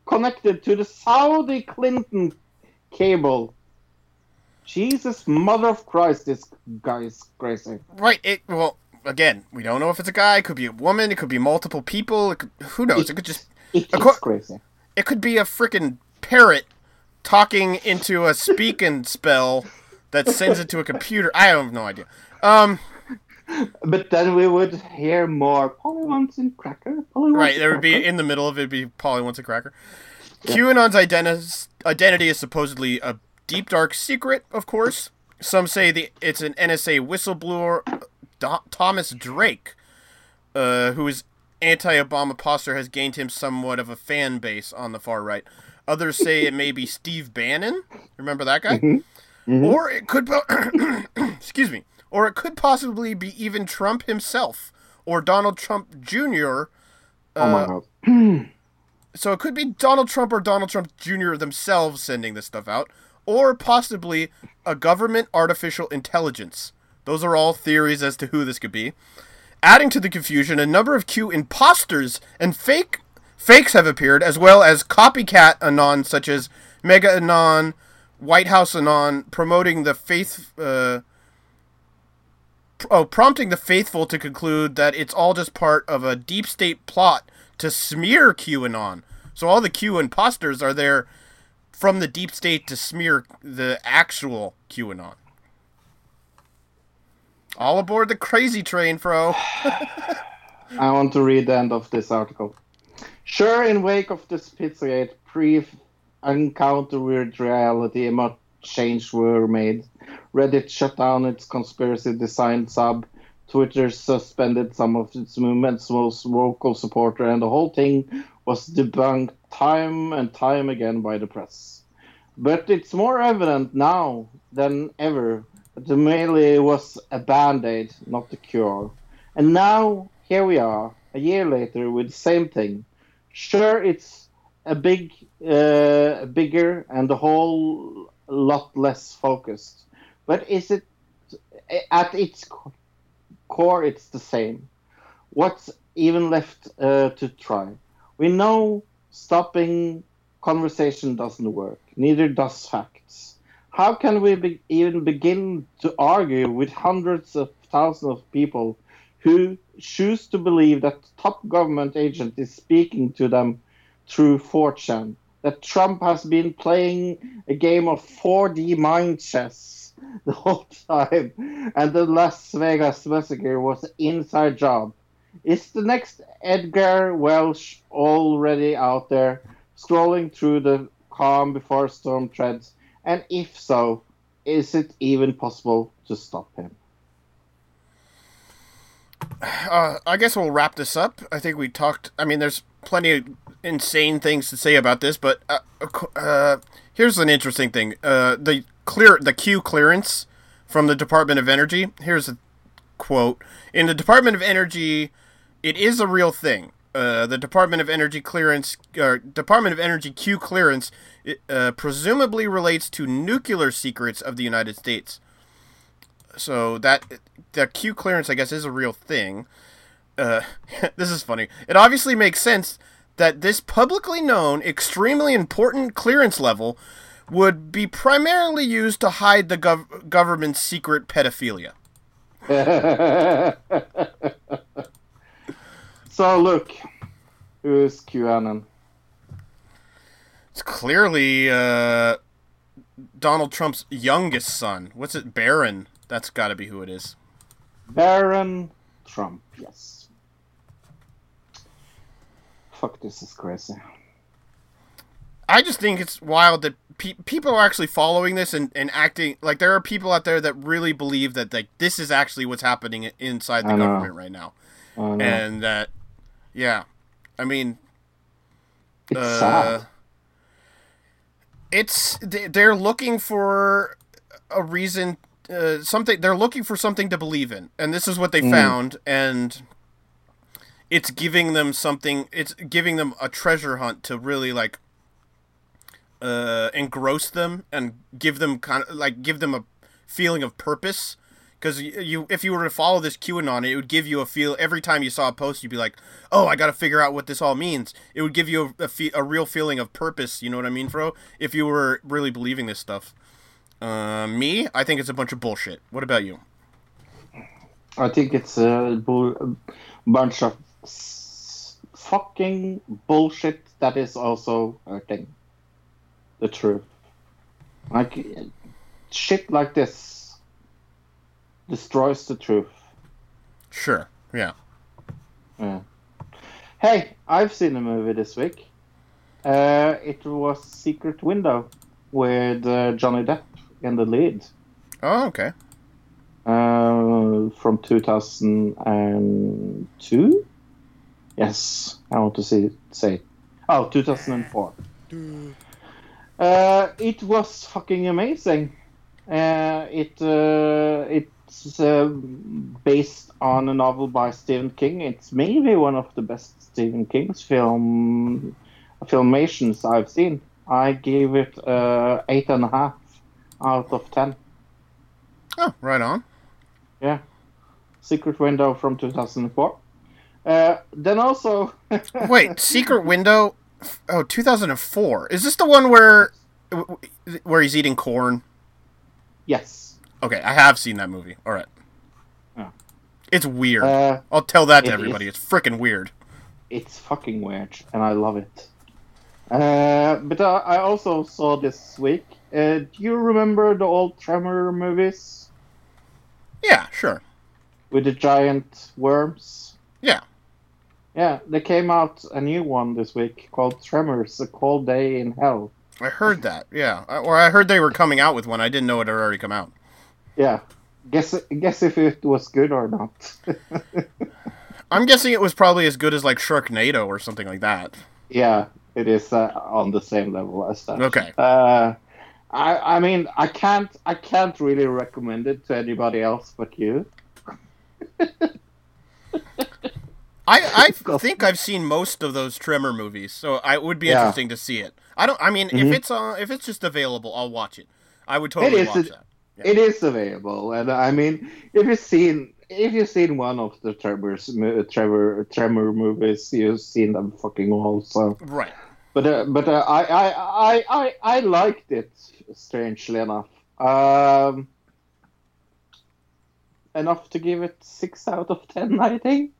connected to the Saudi Clinton cable. Jesus, mother of Christ, this guy is crazy. Right. It well, again, we don't know if it's a guy. It could be a woman. It could be multiple people. It could, who knows? It could just. It Of is crazy. It could be a freaking parrot talking into a speaking spell that sends it to a computer. I have no idea. Um. But then we would hear more Polly wants and cracker. Polly wants Right. a There would be in the middle of it. Be Polly wants a cracker. QAnon's identi- identity is supposedly a deep dark secret. Of course, some say the it's an NSA whistleblower, Do- Thomas Drake, uh, who is anti-Obama posture has gained him somewhat of a fan base on the far right. Others say it may be Steve Bannon. Remember that guy? Or it could, po- excuse me, or it could possibly be even Trump himself or Donald Trump Jr. Oh my god. So it could be Donald Trump or Donald Trump Jr. themselves sending this stuff out, or possibly a government artificial intelligence. Those are all theories as to who this could be. Adding to the confusion, a number of Q imposters and fake fakes have appeared, as well as copycat anon such as Mega Anon, White House Anon, promoting the faith. Uh, oh, prompting the faithful to conclude that it's all just part of a deep state plot to smear QAnon. So all the Q imposters are there from the deep state to smear the actual QAnon. All aboard the crazy train, Fro. I want to read the end of this article. Sure, in wake of this Pizzagate, brief encounter with reality, much change were made. Reddit shut down its conspiracy design sub. Twitter suspended some of its movement's most vocal supporter, and the whole thing was debunked time and time again by the press. But it's more evident now than ever that the melee was a band-aid, not the cure. And now here we are, a year later, with the same thing. Sure, it's a big, uh, bigger, and a whole lot less focused. But is it at its core? It's the same. What's even left uh, to try? We know stopping conversation doesn't work. Neither does facts. How can we be, even begin to argue with hundreds of thousands of people who choose to believe that top government agent is speaking to them through 4chan that Trump has been playing a game of 4D mind chess the whole time, and the Las Vegas massacre was an inside job. Is the next Edgar Welch already out there, scrolling through the calm before storm treads? And if so, is it even possible to stop him? Uh, I guess we'll wrap this up. I think we talked. I mean, there's plenty of insane things to say about this, but uh, uh, here's an interesting thing: uh, the clear the Q clearance from the Department of Energy. Here's a quote: "In the Department of Energy, it is a real thing. Uh, the Department of Energy clearance, uh, Department of Energy Q clearance, uh, presumably relates to nuclear secrets of the United States. So that the Q clearance, I guess, is a real thing. Uh, this is funny. It obviously makes sense that this publicly known, extremely important clearance level would be primarily used to hide the gov- government's secret pedophilia. so look, who's QAnon? It's clearly uh, Donald Trump's youngest son. What's it, Barron? That's got to be who it is. Barron Trump, yes. Fuck, this is crazy. I just think it's wild that pe- people are actually following this and, and acting like there are people out there that really believe that like this is actually what's happening inside the government right now, and that yeah, I mean it's uh, sad. it's they- they're looking for a reason uh, something they're looking for something to believe in. And this is what they Mm. found. And it's giving them something it's giving them a treasure hunt to really like uh engross them and give them kind of like give them a feeling of purpose because you, if you were to follow this QAnon, it would give you a feel every time you saw a post, you'd be like, "Oh, I got to figure out what this all means." It would give you a, a, fe- a real feeling of purpose. You know what I mean, Fro? If you were really believing this stuff. Uh, me, I think it's a bunch of bullshit. What about you? I think it's a, a bunch of s- fucking bullshit that is also hurting the truth. Like, shit like this destroys the truth. Sure. Yeah. Yeah. Hey, I've seen a movie this week. Uh, it was Secret Window with uh, Johnny Depp in the lead Oh, okay. uh, from 2002. Yes, I want to see say. Oh, 2004. Uh, it was fucking amazing. Uh, it uh, it's uh, based on a novel by Stephen King. It's maybe one of the best Stephen King's film filmations I've seen. I gave it uh, eight and a half out of ten. Oh, right on. Yeah, Secret Window from 2004. Uh, then also, Wait, Secret Window. Oh, 2004. Is this the one where where he's eating corn? yes, Okay, I have seen that movie. All right. Oh. It's weird. uh, I'll tell that to it everybody. is. It's freaking weird. it's fucking weird, and I love it. Uh, but uh, I also saw this week. Uh, do you remember the old Tremor movies Yeah, sure. with the giant worms? Yeah. Yeah, they came out a new one this week called Tremors: A Cold Day in Hell. I heard that. Yeah. Or I heard they were coming out with one. I didn't know it had already come out. Yeah, guess guess if it was good or not. I'm guessing it was probably as good as like Sharknado or something like that. Yeah, it is uh, on the same level as that. Okay. Uh, I I mean I can't I can't really recommend it to anybody else but you. I, I think I've seen most of those Tremor movies, so I it would be Yeah. interesting to see it. I don't. I mean, Mhm. if it's uh, if it's just available, I'll watch it. I would totally watch it- that. It is available, and I mean if you've seen if you've seen one of the Tremors mo- Trevor Tremor movies, you've seen them fucking all. So, Right. but uh, but uh, I, I I I I liked it strangely enough. Um, enough to give it six out of ten, I think.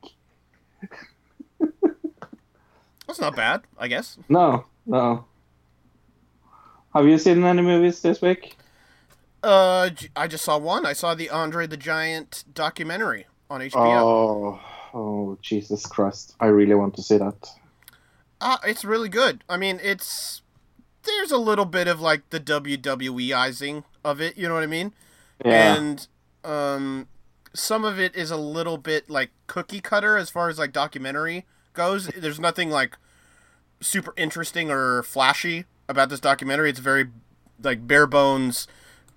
That's not bad, I guess. No, no. Have you seen any movies this week? Uh, I just saw one. I saw the Andre the Giant documentary on HBO. Oh, oh, Jesus Christ! I really want to see that. Ah, it's really good. I mean, it's there's a little bit of like the WWEizing of it. You know what I mean? Yeah. And um, some of it is a little bit like cookie cutter as far as like documentary goes. There's nothing like super interesting or flashy about this documentary. It's very like bare bones,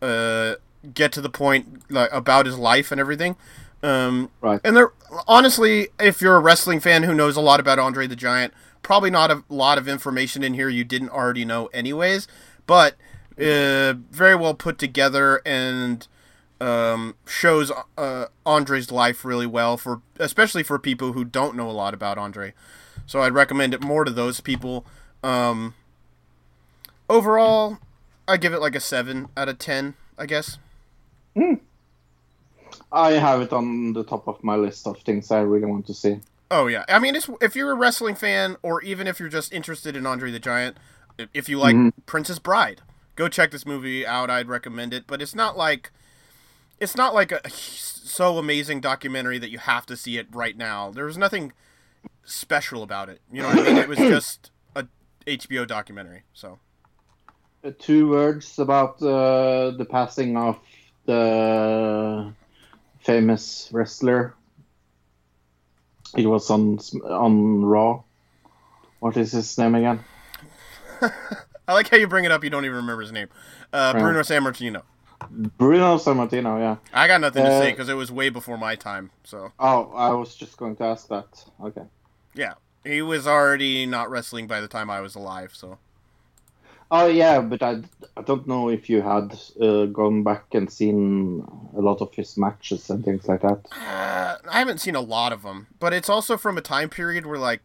uh, get to the point like about his life and everything. Um, Right. And there, honestly, if you're a wrestling fan who knows a lot about Andre the Giant, probably not a lot of information in here you didn't already know, anyways. But uh, very well put together and um, shows uh, Andre's life really well for, especially for people who don't know a lot about Andre. So I'd recommend it more to those people. Um, overall, I give it like a seven out of ten, I guess. I have it on the top of my list of things I really want to see. Oh yeah, I mean, it's, if you're a wrestling fan, or even if you're just interested in Andre the Giant, if you like Princess Bride, go check this movie out. I'd recommend it, but it's not like it's not like a so amazing documentary that you have to see it right now. There was nothing special about it. You know what I mean? It was just a HBO documentary. So Uh, two words about uh, the passing of the famous wrestler. It was on on Raw. What is his name again? I like how you bring it up. You don't even remember his name. Uh, Right. Bruno Sammartino. Bruno Sammartino. Yeah. I got nothing to say Uh, because it was way before my time. So Oh, I was just going to ask that. Okay. yeah, he was already not wrestling by the time I was alive. So. Oh yeah, but I, I don't know if you had uh, gone back and seen a lot of his matches and things like that. Uh, I haven't seen a lot of them, but it's also from a time period where like,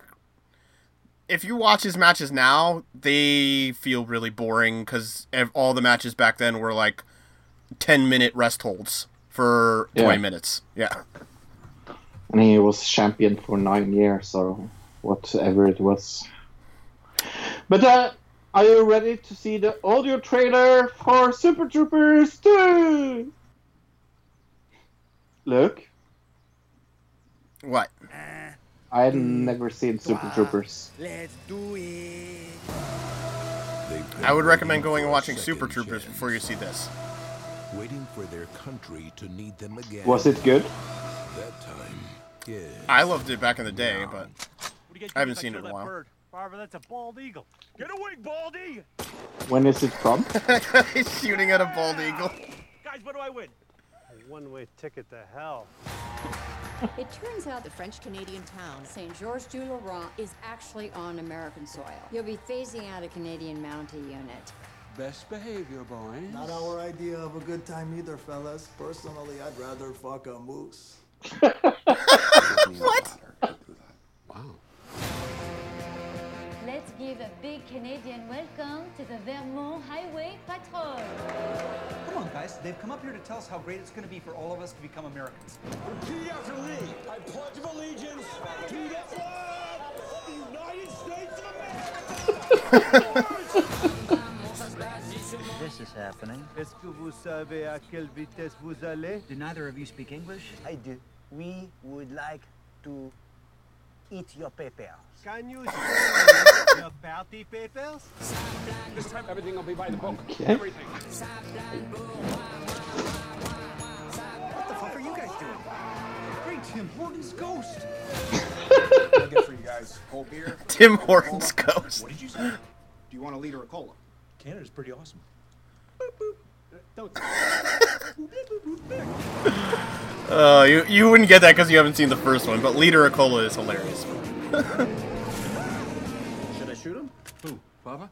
if you watch his matches now, they feel really boring because all the matches back then were like ten minute rest holds for twenty Yeah. minutes. Yeah. And he was champion for nine years or whatever it was. But uh, are you ready to see the audio trailer for Super Troopers 2? Look, What? I had never seen Super Troopers. Let's do it. I would recommend going and watching Super Troopers before you see this. Waiting for their country to need them again. Was it good? that time? Yeah. I loved it back in the day, but I haven't seen it in a while. Barbara, that's a bald eagle. Get away, baldy! When is it from? He's shooting at a bald eagle. Guys, what do I win? A one-way ticket to hell. It turns out the French Canadian town, Saint Georges du Laurent, is actually on American soil. You'll be phasing out a Canadian Mountie unit. Best behavior, boys. Not our idea of a good time either, fellas. Personally, I'd rather fuck a moose. What? Wow. Let's give a big Canadian welcome to the Vermont Highway Patrol. Come on, guys. They've come up here to tell us how great it's going to be for all of us to become Americans. Repeat after me. I pledge of allegiance to the flag of the United States of America. This happening. Est-ce que vous savez à quelle vitesse vous allez? Do neither of you speak English? I do. We would like to eat your papers. Can you say your party papers? This time everything will be by the book. Okay. Everything. What the fuck are you guys doing? Great Tim Hortons ghost. I'll for you guys. Cold beer. Tim Hortons ghost. What did you say? Do you want a liter of cola? Canada's pretty awesome. Uh, you you wouldn't get that because you haven't seen the first one, but Leader of Cola is hilarious. Should I shoot him? Who? Papa?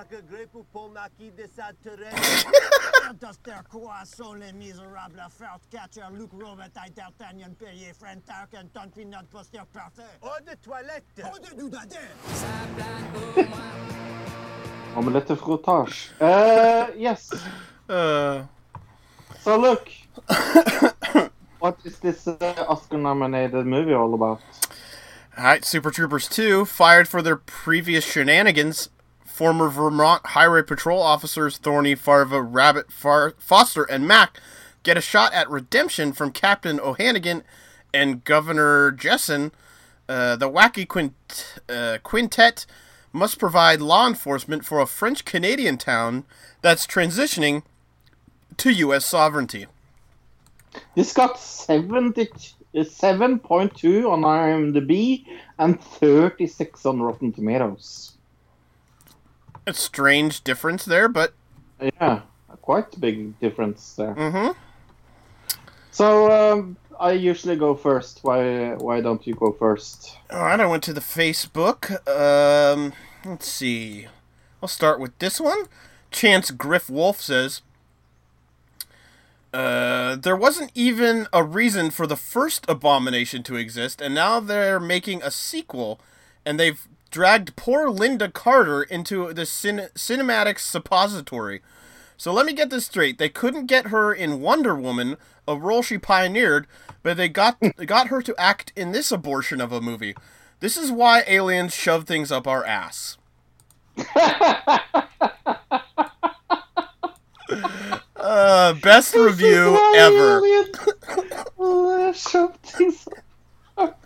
Frère Jacques Grey pour Paul Marquis de Saturel. Duster Croissant, les misérables, Fert Catcher, Luke Robitaille, D'Artagnan, Perrier, Friend Tarkin, Ton Pinot, Poster Parfait. Eau de toilette! Eau de doudadet! Omelette frottage. Uh, yes. Uh, So look, what is this uh, Oscar-nominated movie all about? All right, Super Troopers 2, fired for their previous shenanigans, former Vermont Highway Patrol officers Thorny, Farva, Rabbit, Far- Foster, and Mac get a shot at redemption from Captain O'Hannigan and Governor Jessen. Uh, the wacky quint- uh, quintet must provide law enforcement for a French Canadian town that's transitioning to U.S. sovereignty. This got 70, 7.2 on IMDb and 36 on Rotten Tomatoes. A strange difference there, but Yeah, quite a big difference there. Mhm. So um, I usually go first. Why why don't you go first? All right, I went to the Facebook. Um, let's see. I'll start with this one. Chance Griff Wolf says, uh, "There wasn't even a reason for the first abomination to exist, and now they're making a sequel, and they've dragged poor Lynda Carter into the cin- cinematic suppository." So let me get this straight. They couldn't get her in Wonder Woman, a role she pioneered, but they got got her to act in this abortion of a movie. This is why aliens shove things up our ass. uh, best review ever. Uh, shove things up.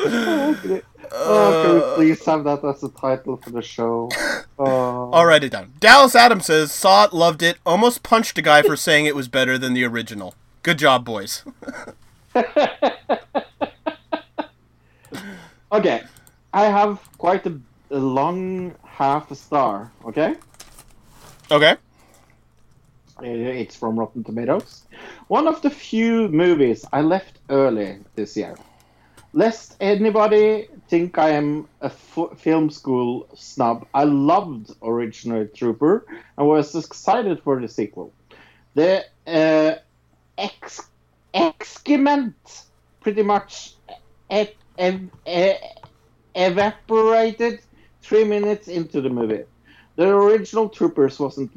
okay. Oh, can we please have that as a title for the show? Oh. I'll write it down. Dallas Adams says, saw it, loved it, almost punched a guy for saying it was better than the original. Good job, boys. Okay, I have quite a, a long half a star. Okay, Okay. Uh, it's from Rotten Tomatoes. One of the few movies I left early this year. Lest anybody think I am a f- film school snob, I loved Original Trooper and was excited for the sequel. The uh, ex- excrement pretty much ev- evaporated three minutes into the movie. The original Troopers wasn't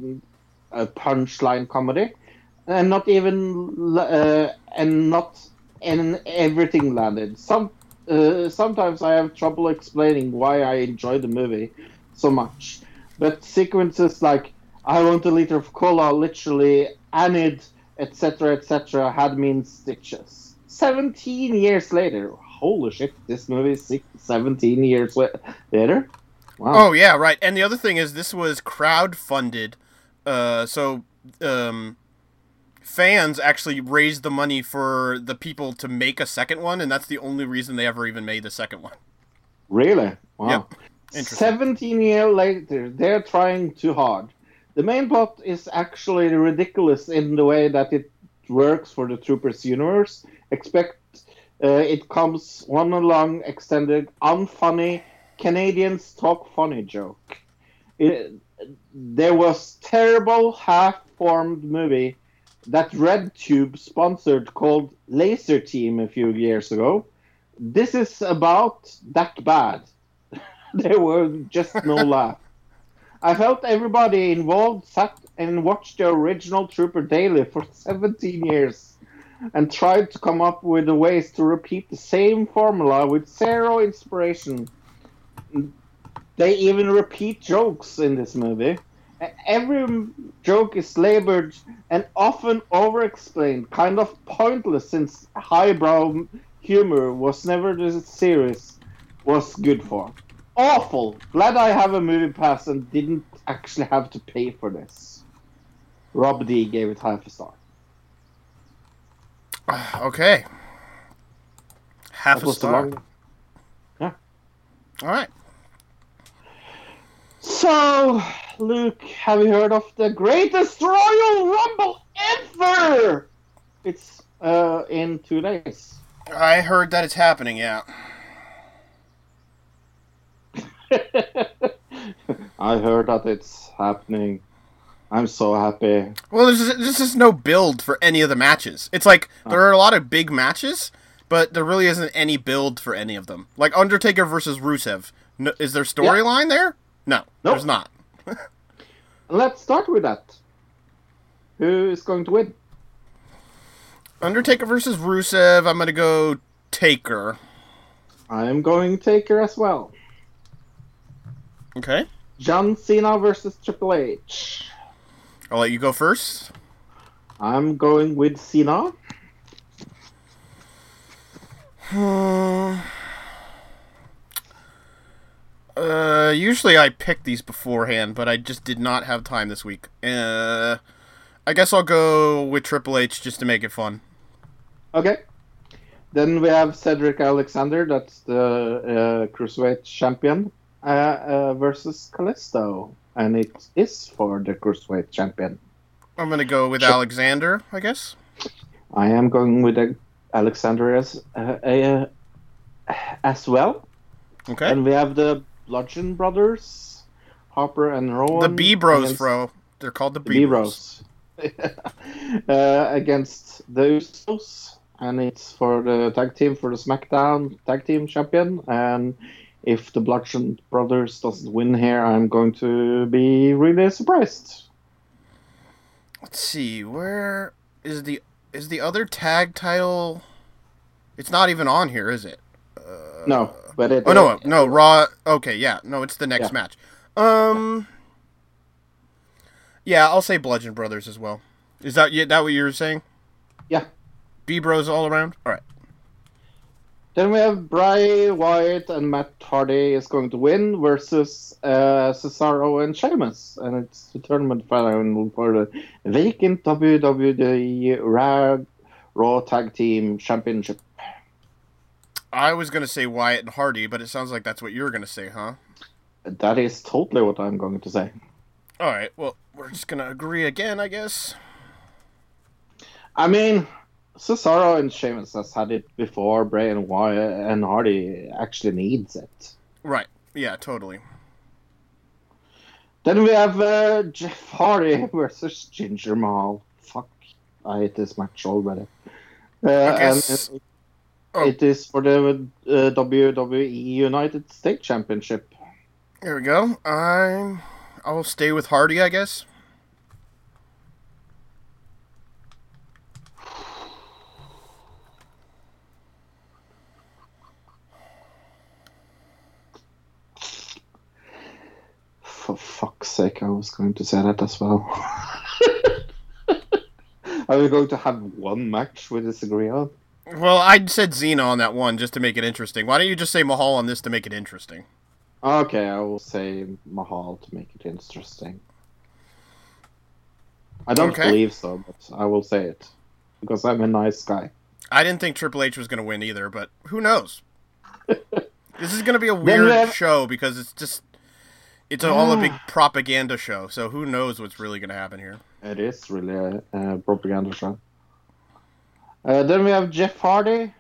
a punchline comedy, and not even uh, and not and everything landed. Some uh, sometimes I have trouble explaining why I enjoy the movie so much, but sequences like "I want a liter of cola," literally "Anid," etc., etc., had me in stitches. Seventeen years later, holy shit! This movie is six, seventeen years la- later. Wow. Oh yeah, right. And the other thing is, this was crowd-funded, uh, so um, fans actually raised the money for the people to make a second one, and that's the only reason they ever even made the second one. Really? Wow. Yep. 17 years later, they're trying too hard. The main plot is actually ridiculous in the way that it works for the Troopers universe. Expect uh, it comes one long, extended, unfunny Canadians talk funny joke. It, there was terrible half-formed movie that RedTube sponsored called Lazer Team a few years ago. This is about that bad. there were just no laugh. I felt everybody involved sat and watched the original Trooper daily for 17 years and tried to come up with ways to repeat the same formula with zero inspiration. They even repeat jokes in this movie. Every joke is labored and often over-explained, kind of pointless since highbrow humor was never the series was good for. Awful. Glad I have a movie pass and didn't actually have to pay for this. Rob D gave it half a star. Okay. Half That a star. long- Yeah. All right. So, Luke, have you heard of the greatest Royal Rumble ever? It's uh, in two days. I heard that it's happening. Yeah. I heard that it's happening. I'm so happy. Well, there's there's just no build for any of the matches. It's like there are a lot of big matches, but there really isn't any build for any of them. Like Undertaker versus Rusev. No, is there storyline there? No, there's not. Let's start with that. Who is going to win? Undertaker versus Rusev. I'm gonna go Taker. I'm going Taker as well. Okay. John Cena versus Triple H. I'll let you go first. I'm going with Cena. Uh, Uh, usually I pick these beforehand, but I just did not have time this week. Uh, I guess I'll go with Triple H just to make it fun. Okay. Then we have Cedric Alexander, that's the uh, Cruiserweight champion, uh, uh, versus Kalisto. And it is for the Cruiserweight champion. I'm gonna go with Sure. Alexander, I guess. I am going with Alexander as, uh, uh, as well. Okay. And we have the Bludgeon Brothers, Harper and Rowan. The B Bros, bro. They're called the B Bros. Uh, against the Usos, and it's for the tag team for the SmackDown tag team champion. And if the Bludgeon Brothers doesn't win here, I'm going to be really surprised. Let's see, where is the is the other tag title? It's not even on here, is it? no, but it. Oh no, no, Raw. Okay, yeah, no, it's the next Yeah. match. Um, yeah, I'll say Bludgeon Brothers as well. Is that yeah, that what you were saying? Yeah. B Bros all around. All right. Then we have Bray Wyatt and Matt Hardy is going to win versus uh, Cesaro and Sheamus, and it's the tournament final for the vacant WWE Raw, Raw Tag Team Championship. I was gonna say Wyatt and Hardy, but it sounds like that's what you're gonna say, huh? That is totally what I'm going to say. All right. Well, we're just gonna agree again, I guess. I mean, Cesaro and Sheamus has had it before. Bray and Wyatt and Hardy actually needs it. Right. Yeah. Totally. Then we have uh, Jeff Hardy versus Jinder Mahal. Fuck, I hate this match already. Uh, guess- and it, it is for the uh, WWE United States Championship. There we go. I'm. I'll stay with Hardy, I guess. For fuck's sake, I was going to say that as well. Are we going to have one match we disagree on? Well, I said Cena on that one just to make it interesting. Why don't you just say Mahal on this to make it interesting? Okay, I will say Mahal to make it interesting. I don't Okay. believe so, but I will say it because I'm a nice guy. I didn't think Triple H was going to win either, but who knows? this is going to be a weird have- show because it's just it's all a big propaganda show. So who knows what's really going to happen here? It is really a, a propaganda show. Uh, then we have Jeff Hardy.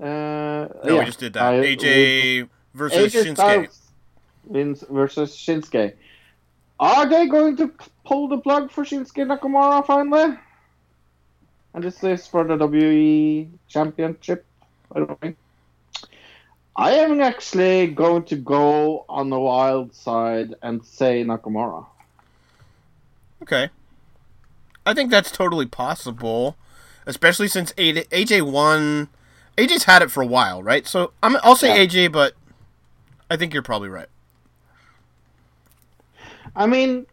Uh, No, yeah, we just did that. I- AJ versus AJ Shinsuke. Styles versus Shinsuke. Are they going to pull the plug for Shinsuke Nakamura finally? And this is for the WE Championship, by the way. I am actually going to go on the wild side and say Nakamura. Okay. I think that's totally possible, especially since A- AJ won. AJ's had it for a while, right? So I'm, I'll say Yeah. AJ, but I think you're probably right. I mean,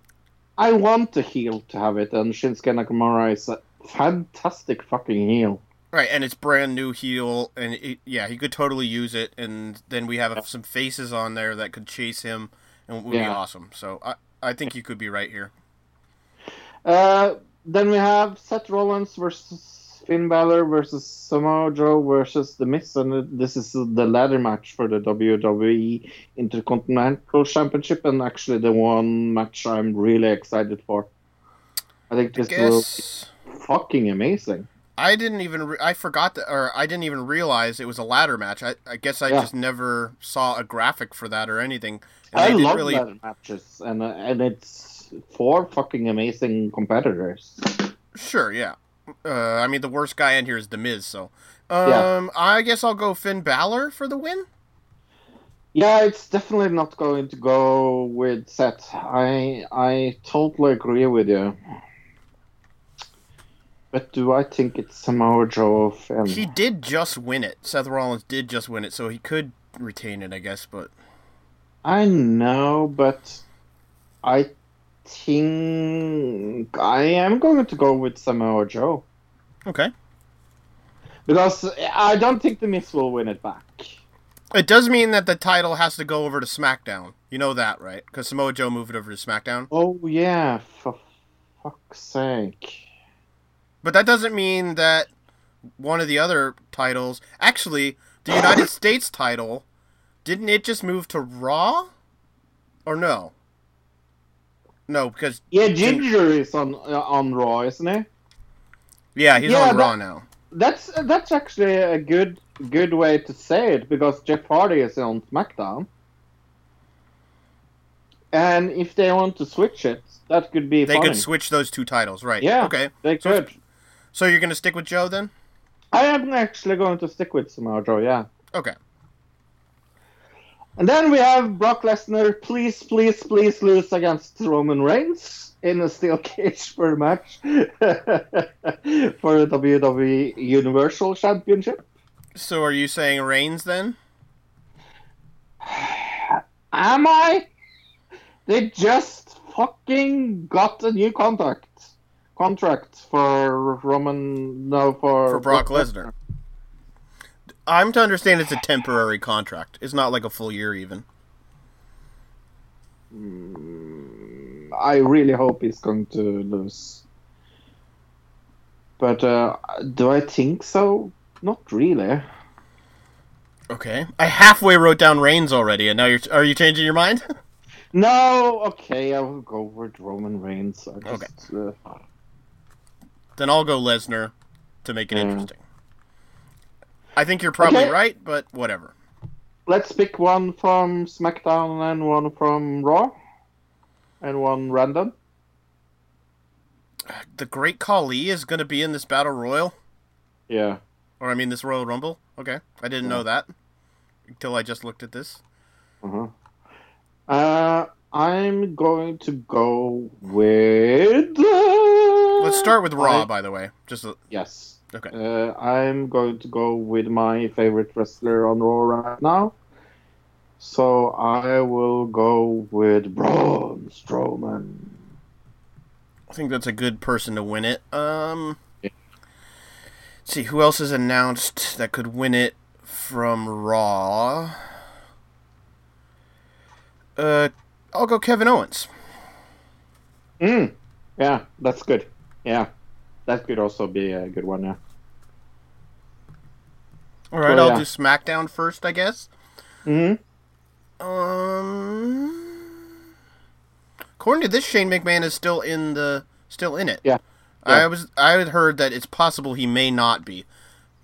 I want the heel to have it, and Shinsuke Nakamura is a fantastic fucking heel. Right, and it's brand new heel, and it, yeah, he could totally use it. And then we have some faces on there that could chase him, and it would be awesome. So I, I think you could be right here. Uh, then we have Seth Rollins versus Finn Balor versus Samoa Joe versus The Miz, and this is the ladder match for the WWE Intercontinental Championship, and actually the one match I'm really excited for. I think this will Guess be fucking amazing. I didn't even re- I forgot that, or I didn't even realize it was a ladder match. I, I guess I Yeah. just never saw a graphic for that or anything. And I love really- ladder matches, and uh, and it's four fucking amazing competitors. Sure, yeah. Uh, I mean, the worst guy in here is The Miz, so. Yeah. Um, I guess I'll go Finn Balor for the win. Yeah, it's definitely not going to go with Seth. I I totally agree with you. But do I think it's Samoa Joe? He did just win it. Seth Rollins did just win it, so he could retain it, I guess. But I know, but I think I am going to go with Samoa Joe okay, because I don't think the Miz will win it back. it does mean that the title has to go over to SmackDown. You know that, right? Because Samoa Joe moved it over to SmackDown. Oh yeah, for fuck's sake. But that doesn't mean that one of the other titles, actually, the United States title, didn't it just move to Raw? Or no? No, because Yeah, Jinder is on uh, on Raw, isn't he? yeah, he's Yeah, on Raw now. That's that's actually a good good way to say it because Jeff Hardy is on SmackDown. And if they want to switch it, that could be They funny. could switch those two titles, right? Yeah, Okay. they So- could. So you're gonna stick with Joe then? I am actually going to stick with Samoa Joe, yeah. Okay. And then we have Brock Lesnar, please, please, please lose against Roman Reigns in a steel cage for a match for the WWE Universal Championship. So are you saying Reigns then? Am I? They just fucking got a new contract. Contract for Roman, no, for For Brock Lesnar. I'm to understand it's a temporary contract. It's not like a full year even. I really hope he's going to lose. But uh, do I think so? Not really. Okay. I halfway wrote down Reigns already, and now you're are you changing your mind? No, okay, I will go with Roman Reigns. Just, uh, then I'll go Lesnar to make it Yeah. interesting. I think you're probably Okay. right, but whatever. let's pick one from SmackDown and one from Raw, and one random. The Great Khali is going to be in this Battle Royal, Yeah. or I mean this Royal Rumble. Okay, I didn't know that until I just looked at this. Uh-huh. Uh, I'm going to go with. uh, Let's start with Raw, I- by the way. Just a, Yes. Okay. Uh, I'm going to go with my favorite wrestler on Raw right now. So I will go with Braun Strowman. I think that's a good person to win it. Um, let's see who else is announced that could win it from Raw. Uh, I'll go Kevin Owens. Mm. Yeah, that's good. Yeah, that could also be a good one. Yeah. All right, Oh, I'll yeah. do SmackDown first, I guess. Hmm. Um, according to this, Shane McMahon is still in the still in it. Yeah. I was I had heard that it's possible he may not be.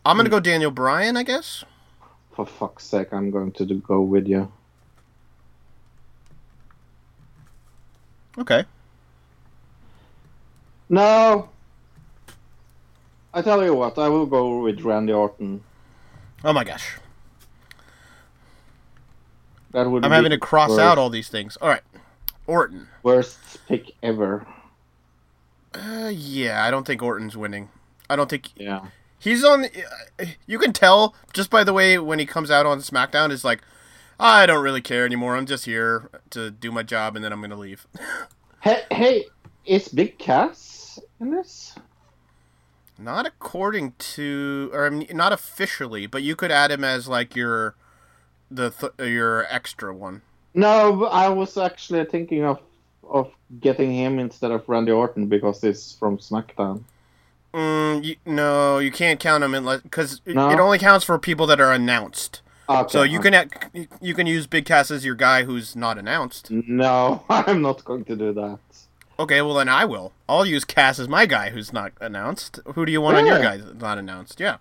I'm gonna go Daniel Bryan, I guess. For fuck's sake, I'm going to do- go with you. Okay. No. I tell you what, I will go with Randy Orton. Oh my gosh, That would I'm having to cross worst, out all these things. All right, Orton. worst pick ever. Uh, yeah, I don't think Orton's winning. I don't think Yeah. he's on. You can tell just by the way when he comes out on SmackDown is like, I don't really care anymore. I'm just here to do my job, and then I'm gonna leave. Hey, hey, is Big Cass in this? Not according to, or I mean, not officially, but you could add him as like your, the th- your extra one. No, I was actually thinking of of getting him instead of Randy Orton because he's from SmackDown. Mm, you, no, you can't count him unless because No? it only counts for people that are announced. Okay, so you okay. can you can use Big Cass as your guy who's not announced. No, I'm not going to do that. Okay, well then I will. I'll use Cass as my guy who's not announced. Who do you want on your Yeah. guy that's not announced? Yeah.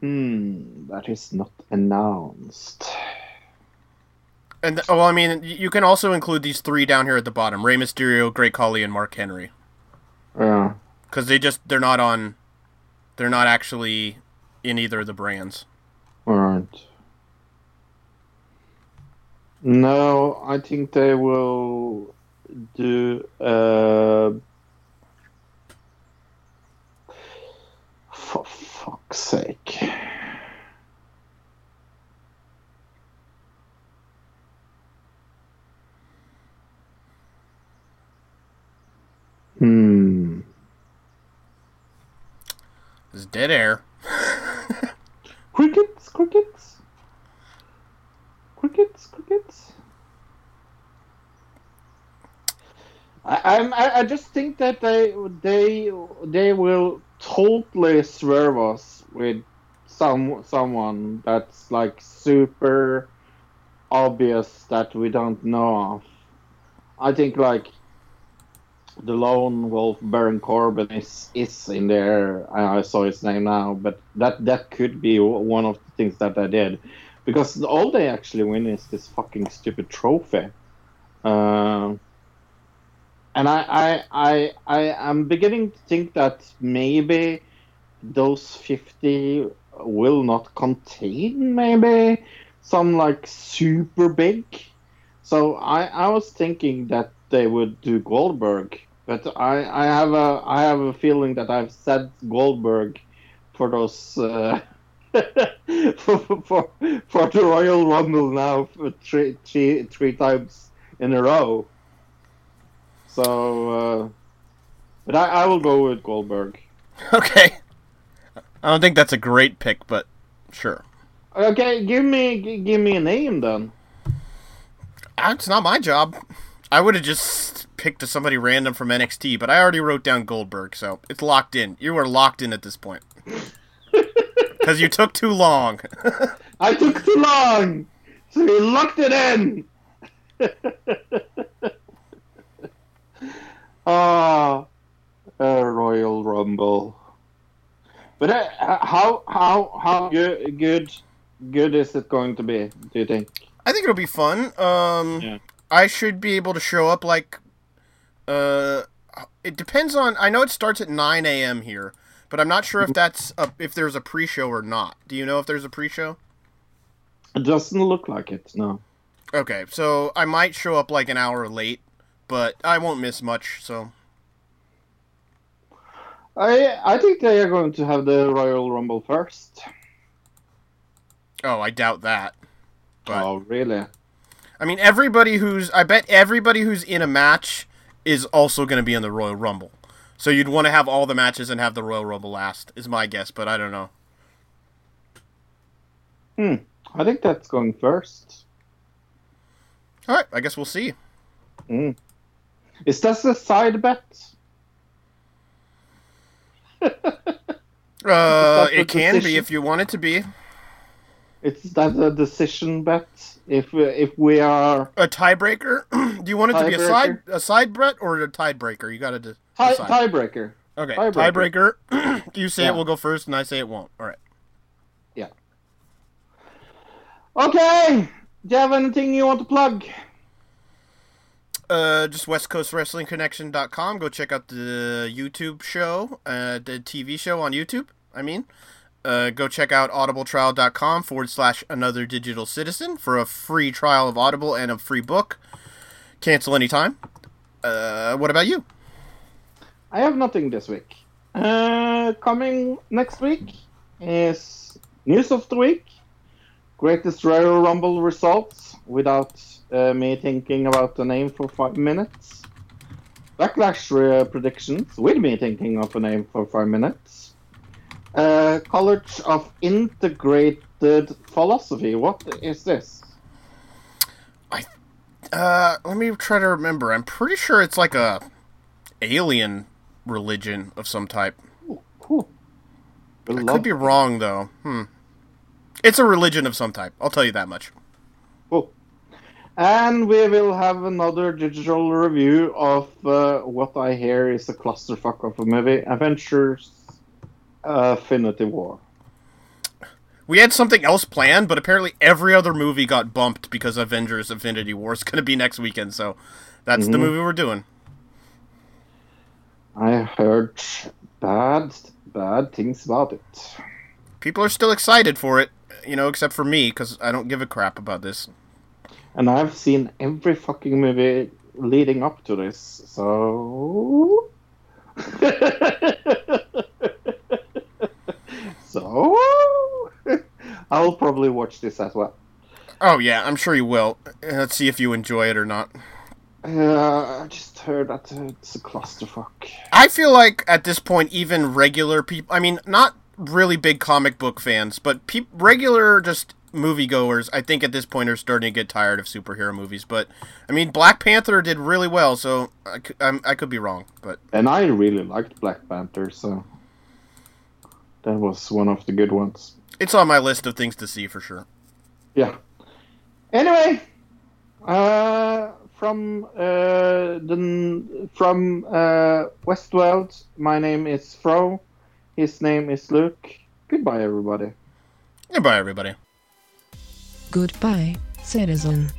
Hmm, that is not announced. And th- well, I mean, you can also include these three down here at the bottom: Rey Mysterio, Great Khali, and Mark Henry. Yeah. because they just they're not on they're not actually in either of the brands Alright. No, I think they will do. Uh, for fuck's sake. Hmm. It's dead air. Crickets, crickets, crickets, crickets. I, I, I just think that they, they, they will totally swerve us with some, someone that's like super obvious that we don't know of. I think like the lone wolf Baron Corbin is is in there. I I saw his name now, but that that could be one of the things that I did, because all they actually win is this fucking stupid trophy. Um, and I I I I am beginning to think that maybe those fifty will not contain maybe some like super big. So I I was thinking that they would do Goldberg, but I, I have a I have a feeling that I've said Goldberg for those uh, for, for for the Royal Rumble now for three three three times in a row. So, uh, but I, I will go with Goldberg. Okay. I don't think that's a great pick, but sure. Okay, give me give me a name then. Ah, It's not my job. I would have just picked somebody random from NXT, but I already wrote down Goldberg, so it's locked in. You are locked in at this point. Because you took too long. I took too long, so you locked it in. Ah, a Royal Rumble. But uh, how how how good good good is it going to be? Do you think? I think it'll be fun. Um, Yeah. I should be able to show up like. Uh, it depends on. I know it starts at 9 a.m. here, but I'm not sure if mm-hmm. that's a, if there's a pre-show or not. Do you know if there's a pre-show? It doesn't look like it. No. Okay, so I might show up like an hour late, but I won't miss much. So I I think they are going to have the Royal Rumble first. oh, I doubt that. But Oh really? I mean, everybody who's I bet everybody who's in a match is also going to be in the Royal Rumble. So you'd want to have all the matches and have the Royal Rumble last, is my guess, but I don't know. Hmm. I think that's going first. All right, I guess we'll see. Mm. Is that a side bet? Uh, it can be if you want it to be It's that a decision bet? If we- if we are a tiebreaker. Do you want it to be a side a side bet or a tiebreaker? You got to de- tie, tiebreaker. Okay, tiebreaker. you say Yeah. it will go first, and I say it won't. All right. Yeah. Okay. Do you have anything you want to plug? Uh, just westcoastwrestlingconnection.com. Go check out the YouTube show, uh, the TV show on YouTube. I mean, uh, go check out audibletrial.com forward slash another digital citizen for a free trial of Audible and a free book. Cancel anytime. Uh, what about you? I have nothing this week. Uh, coming next week is news of the week. Greatest Royal Rumble results without uh, me thinking about the name for five minutes. Backlash uh, predictions with me thinking of a name for five minutes. Uh, College of Integrated Philosophy. What is this? Uh, let me try to remember. I'm pretty sure it's like a alien religion of some type. I could be wrong though. Hmm. It's a religion of some type. I'll tell you that much. Cool. And we will have another digital review of uh, what I hear is a clusterfuck of a movie, Avengers uh, Infinity War. We had something else planned, but apparently every other movie got bumped because Avengers Infinity War is going to be next weekend, so that's the Mhm. movie we're doing. I heard bad, bad things about it. People are still excited for it, you know, except for me because I don't give a crap about this. And I've seen every fucking movie leading up to this, so so I'll probably watch this as well. Oh yeah, I'm sure you will. Let's see if you enjoy it or not. Uh, I just heard that uh, it's a clusterfuck. I feel like at this point, even regular people, I mean, not really big comic book fans, but peop regular just moviegoers, I think at this point are starting to get tired of superhero movies. But, I mean, Black Panther did really well, so I, cou- I'm, I could be wrong. But And I really liked Black Panther, so that was one of the good ones. it's on my list of things to see for sure. Yeah. Anyway, uh, from uh, the from uh, Westworld, my name is Fro. His name is Luke. Goodbye, everybody. Goodbye, everybody. Goodbye, citizen.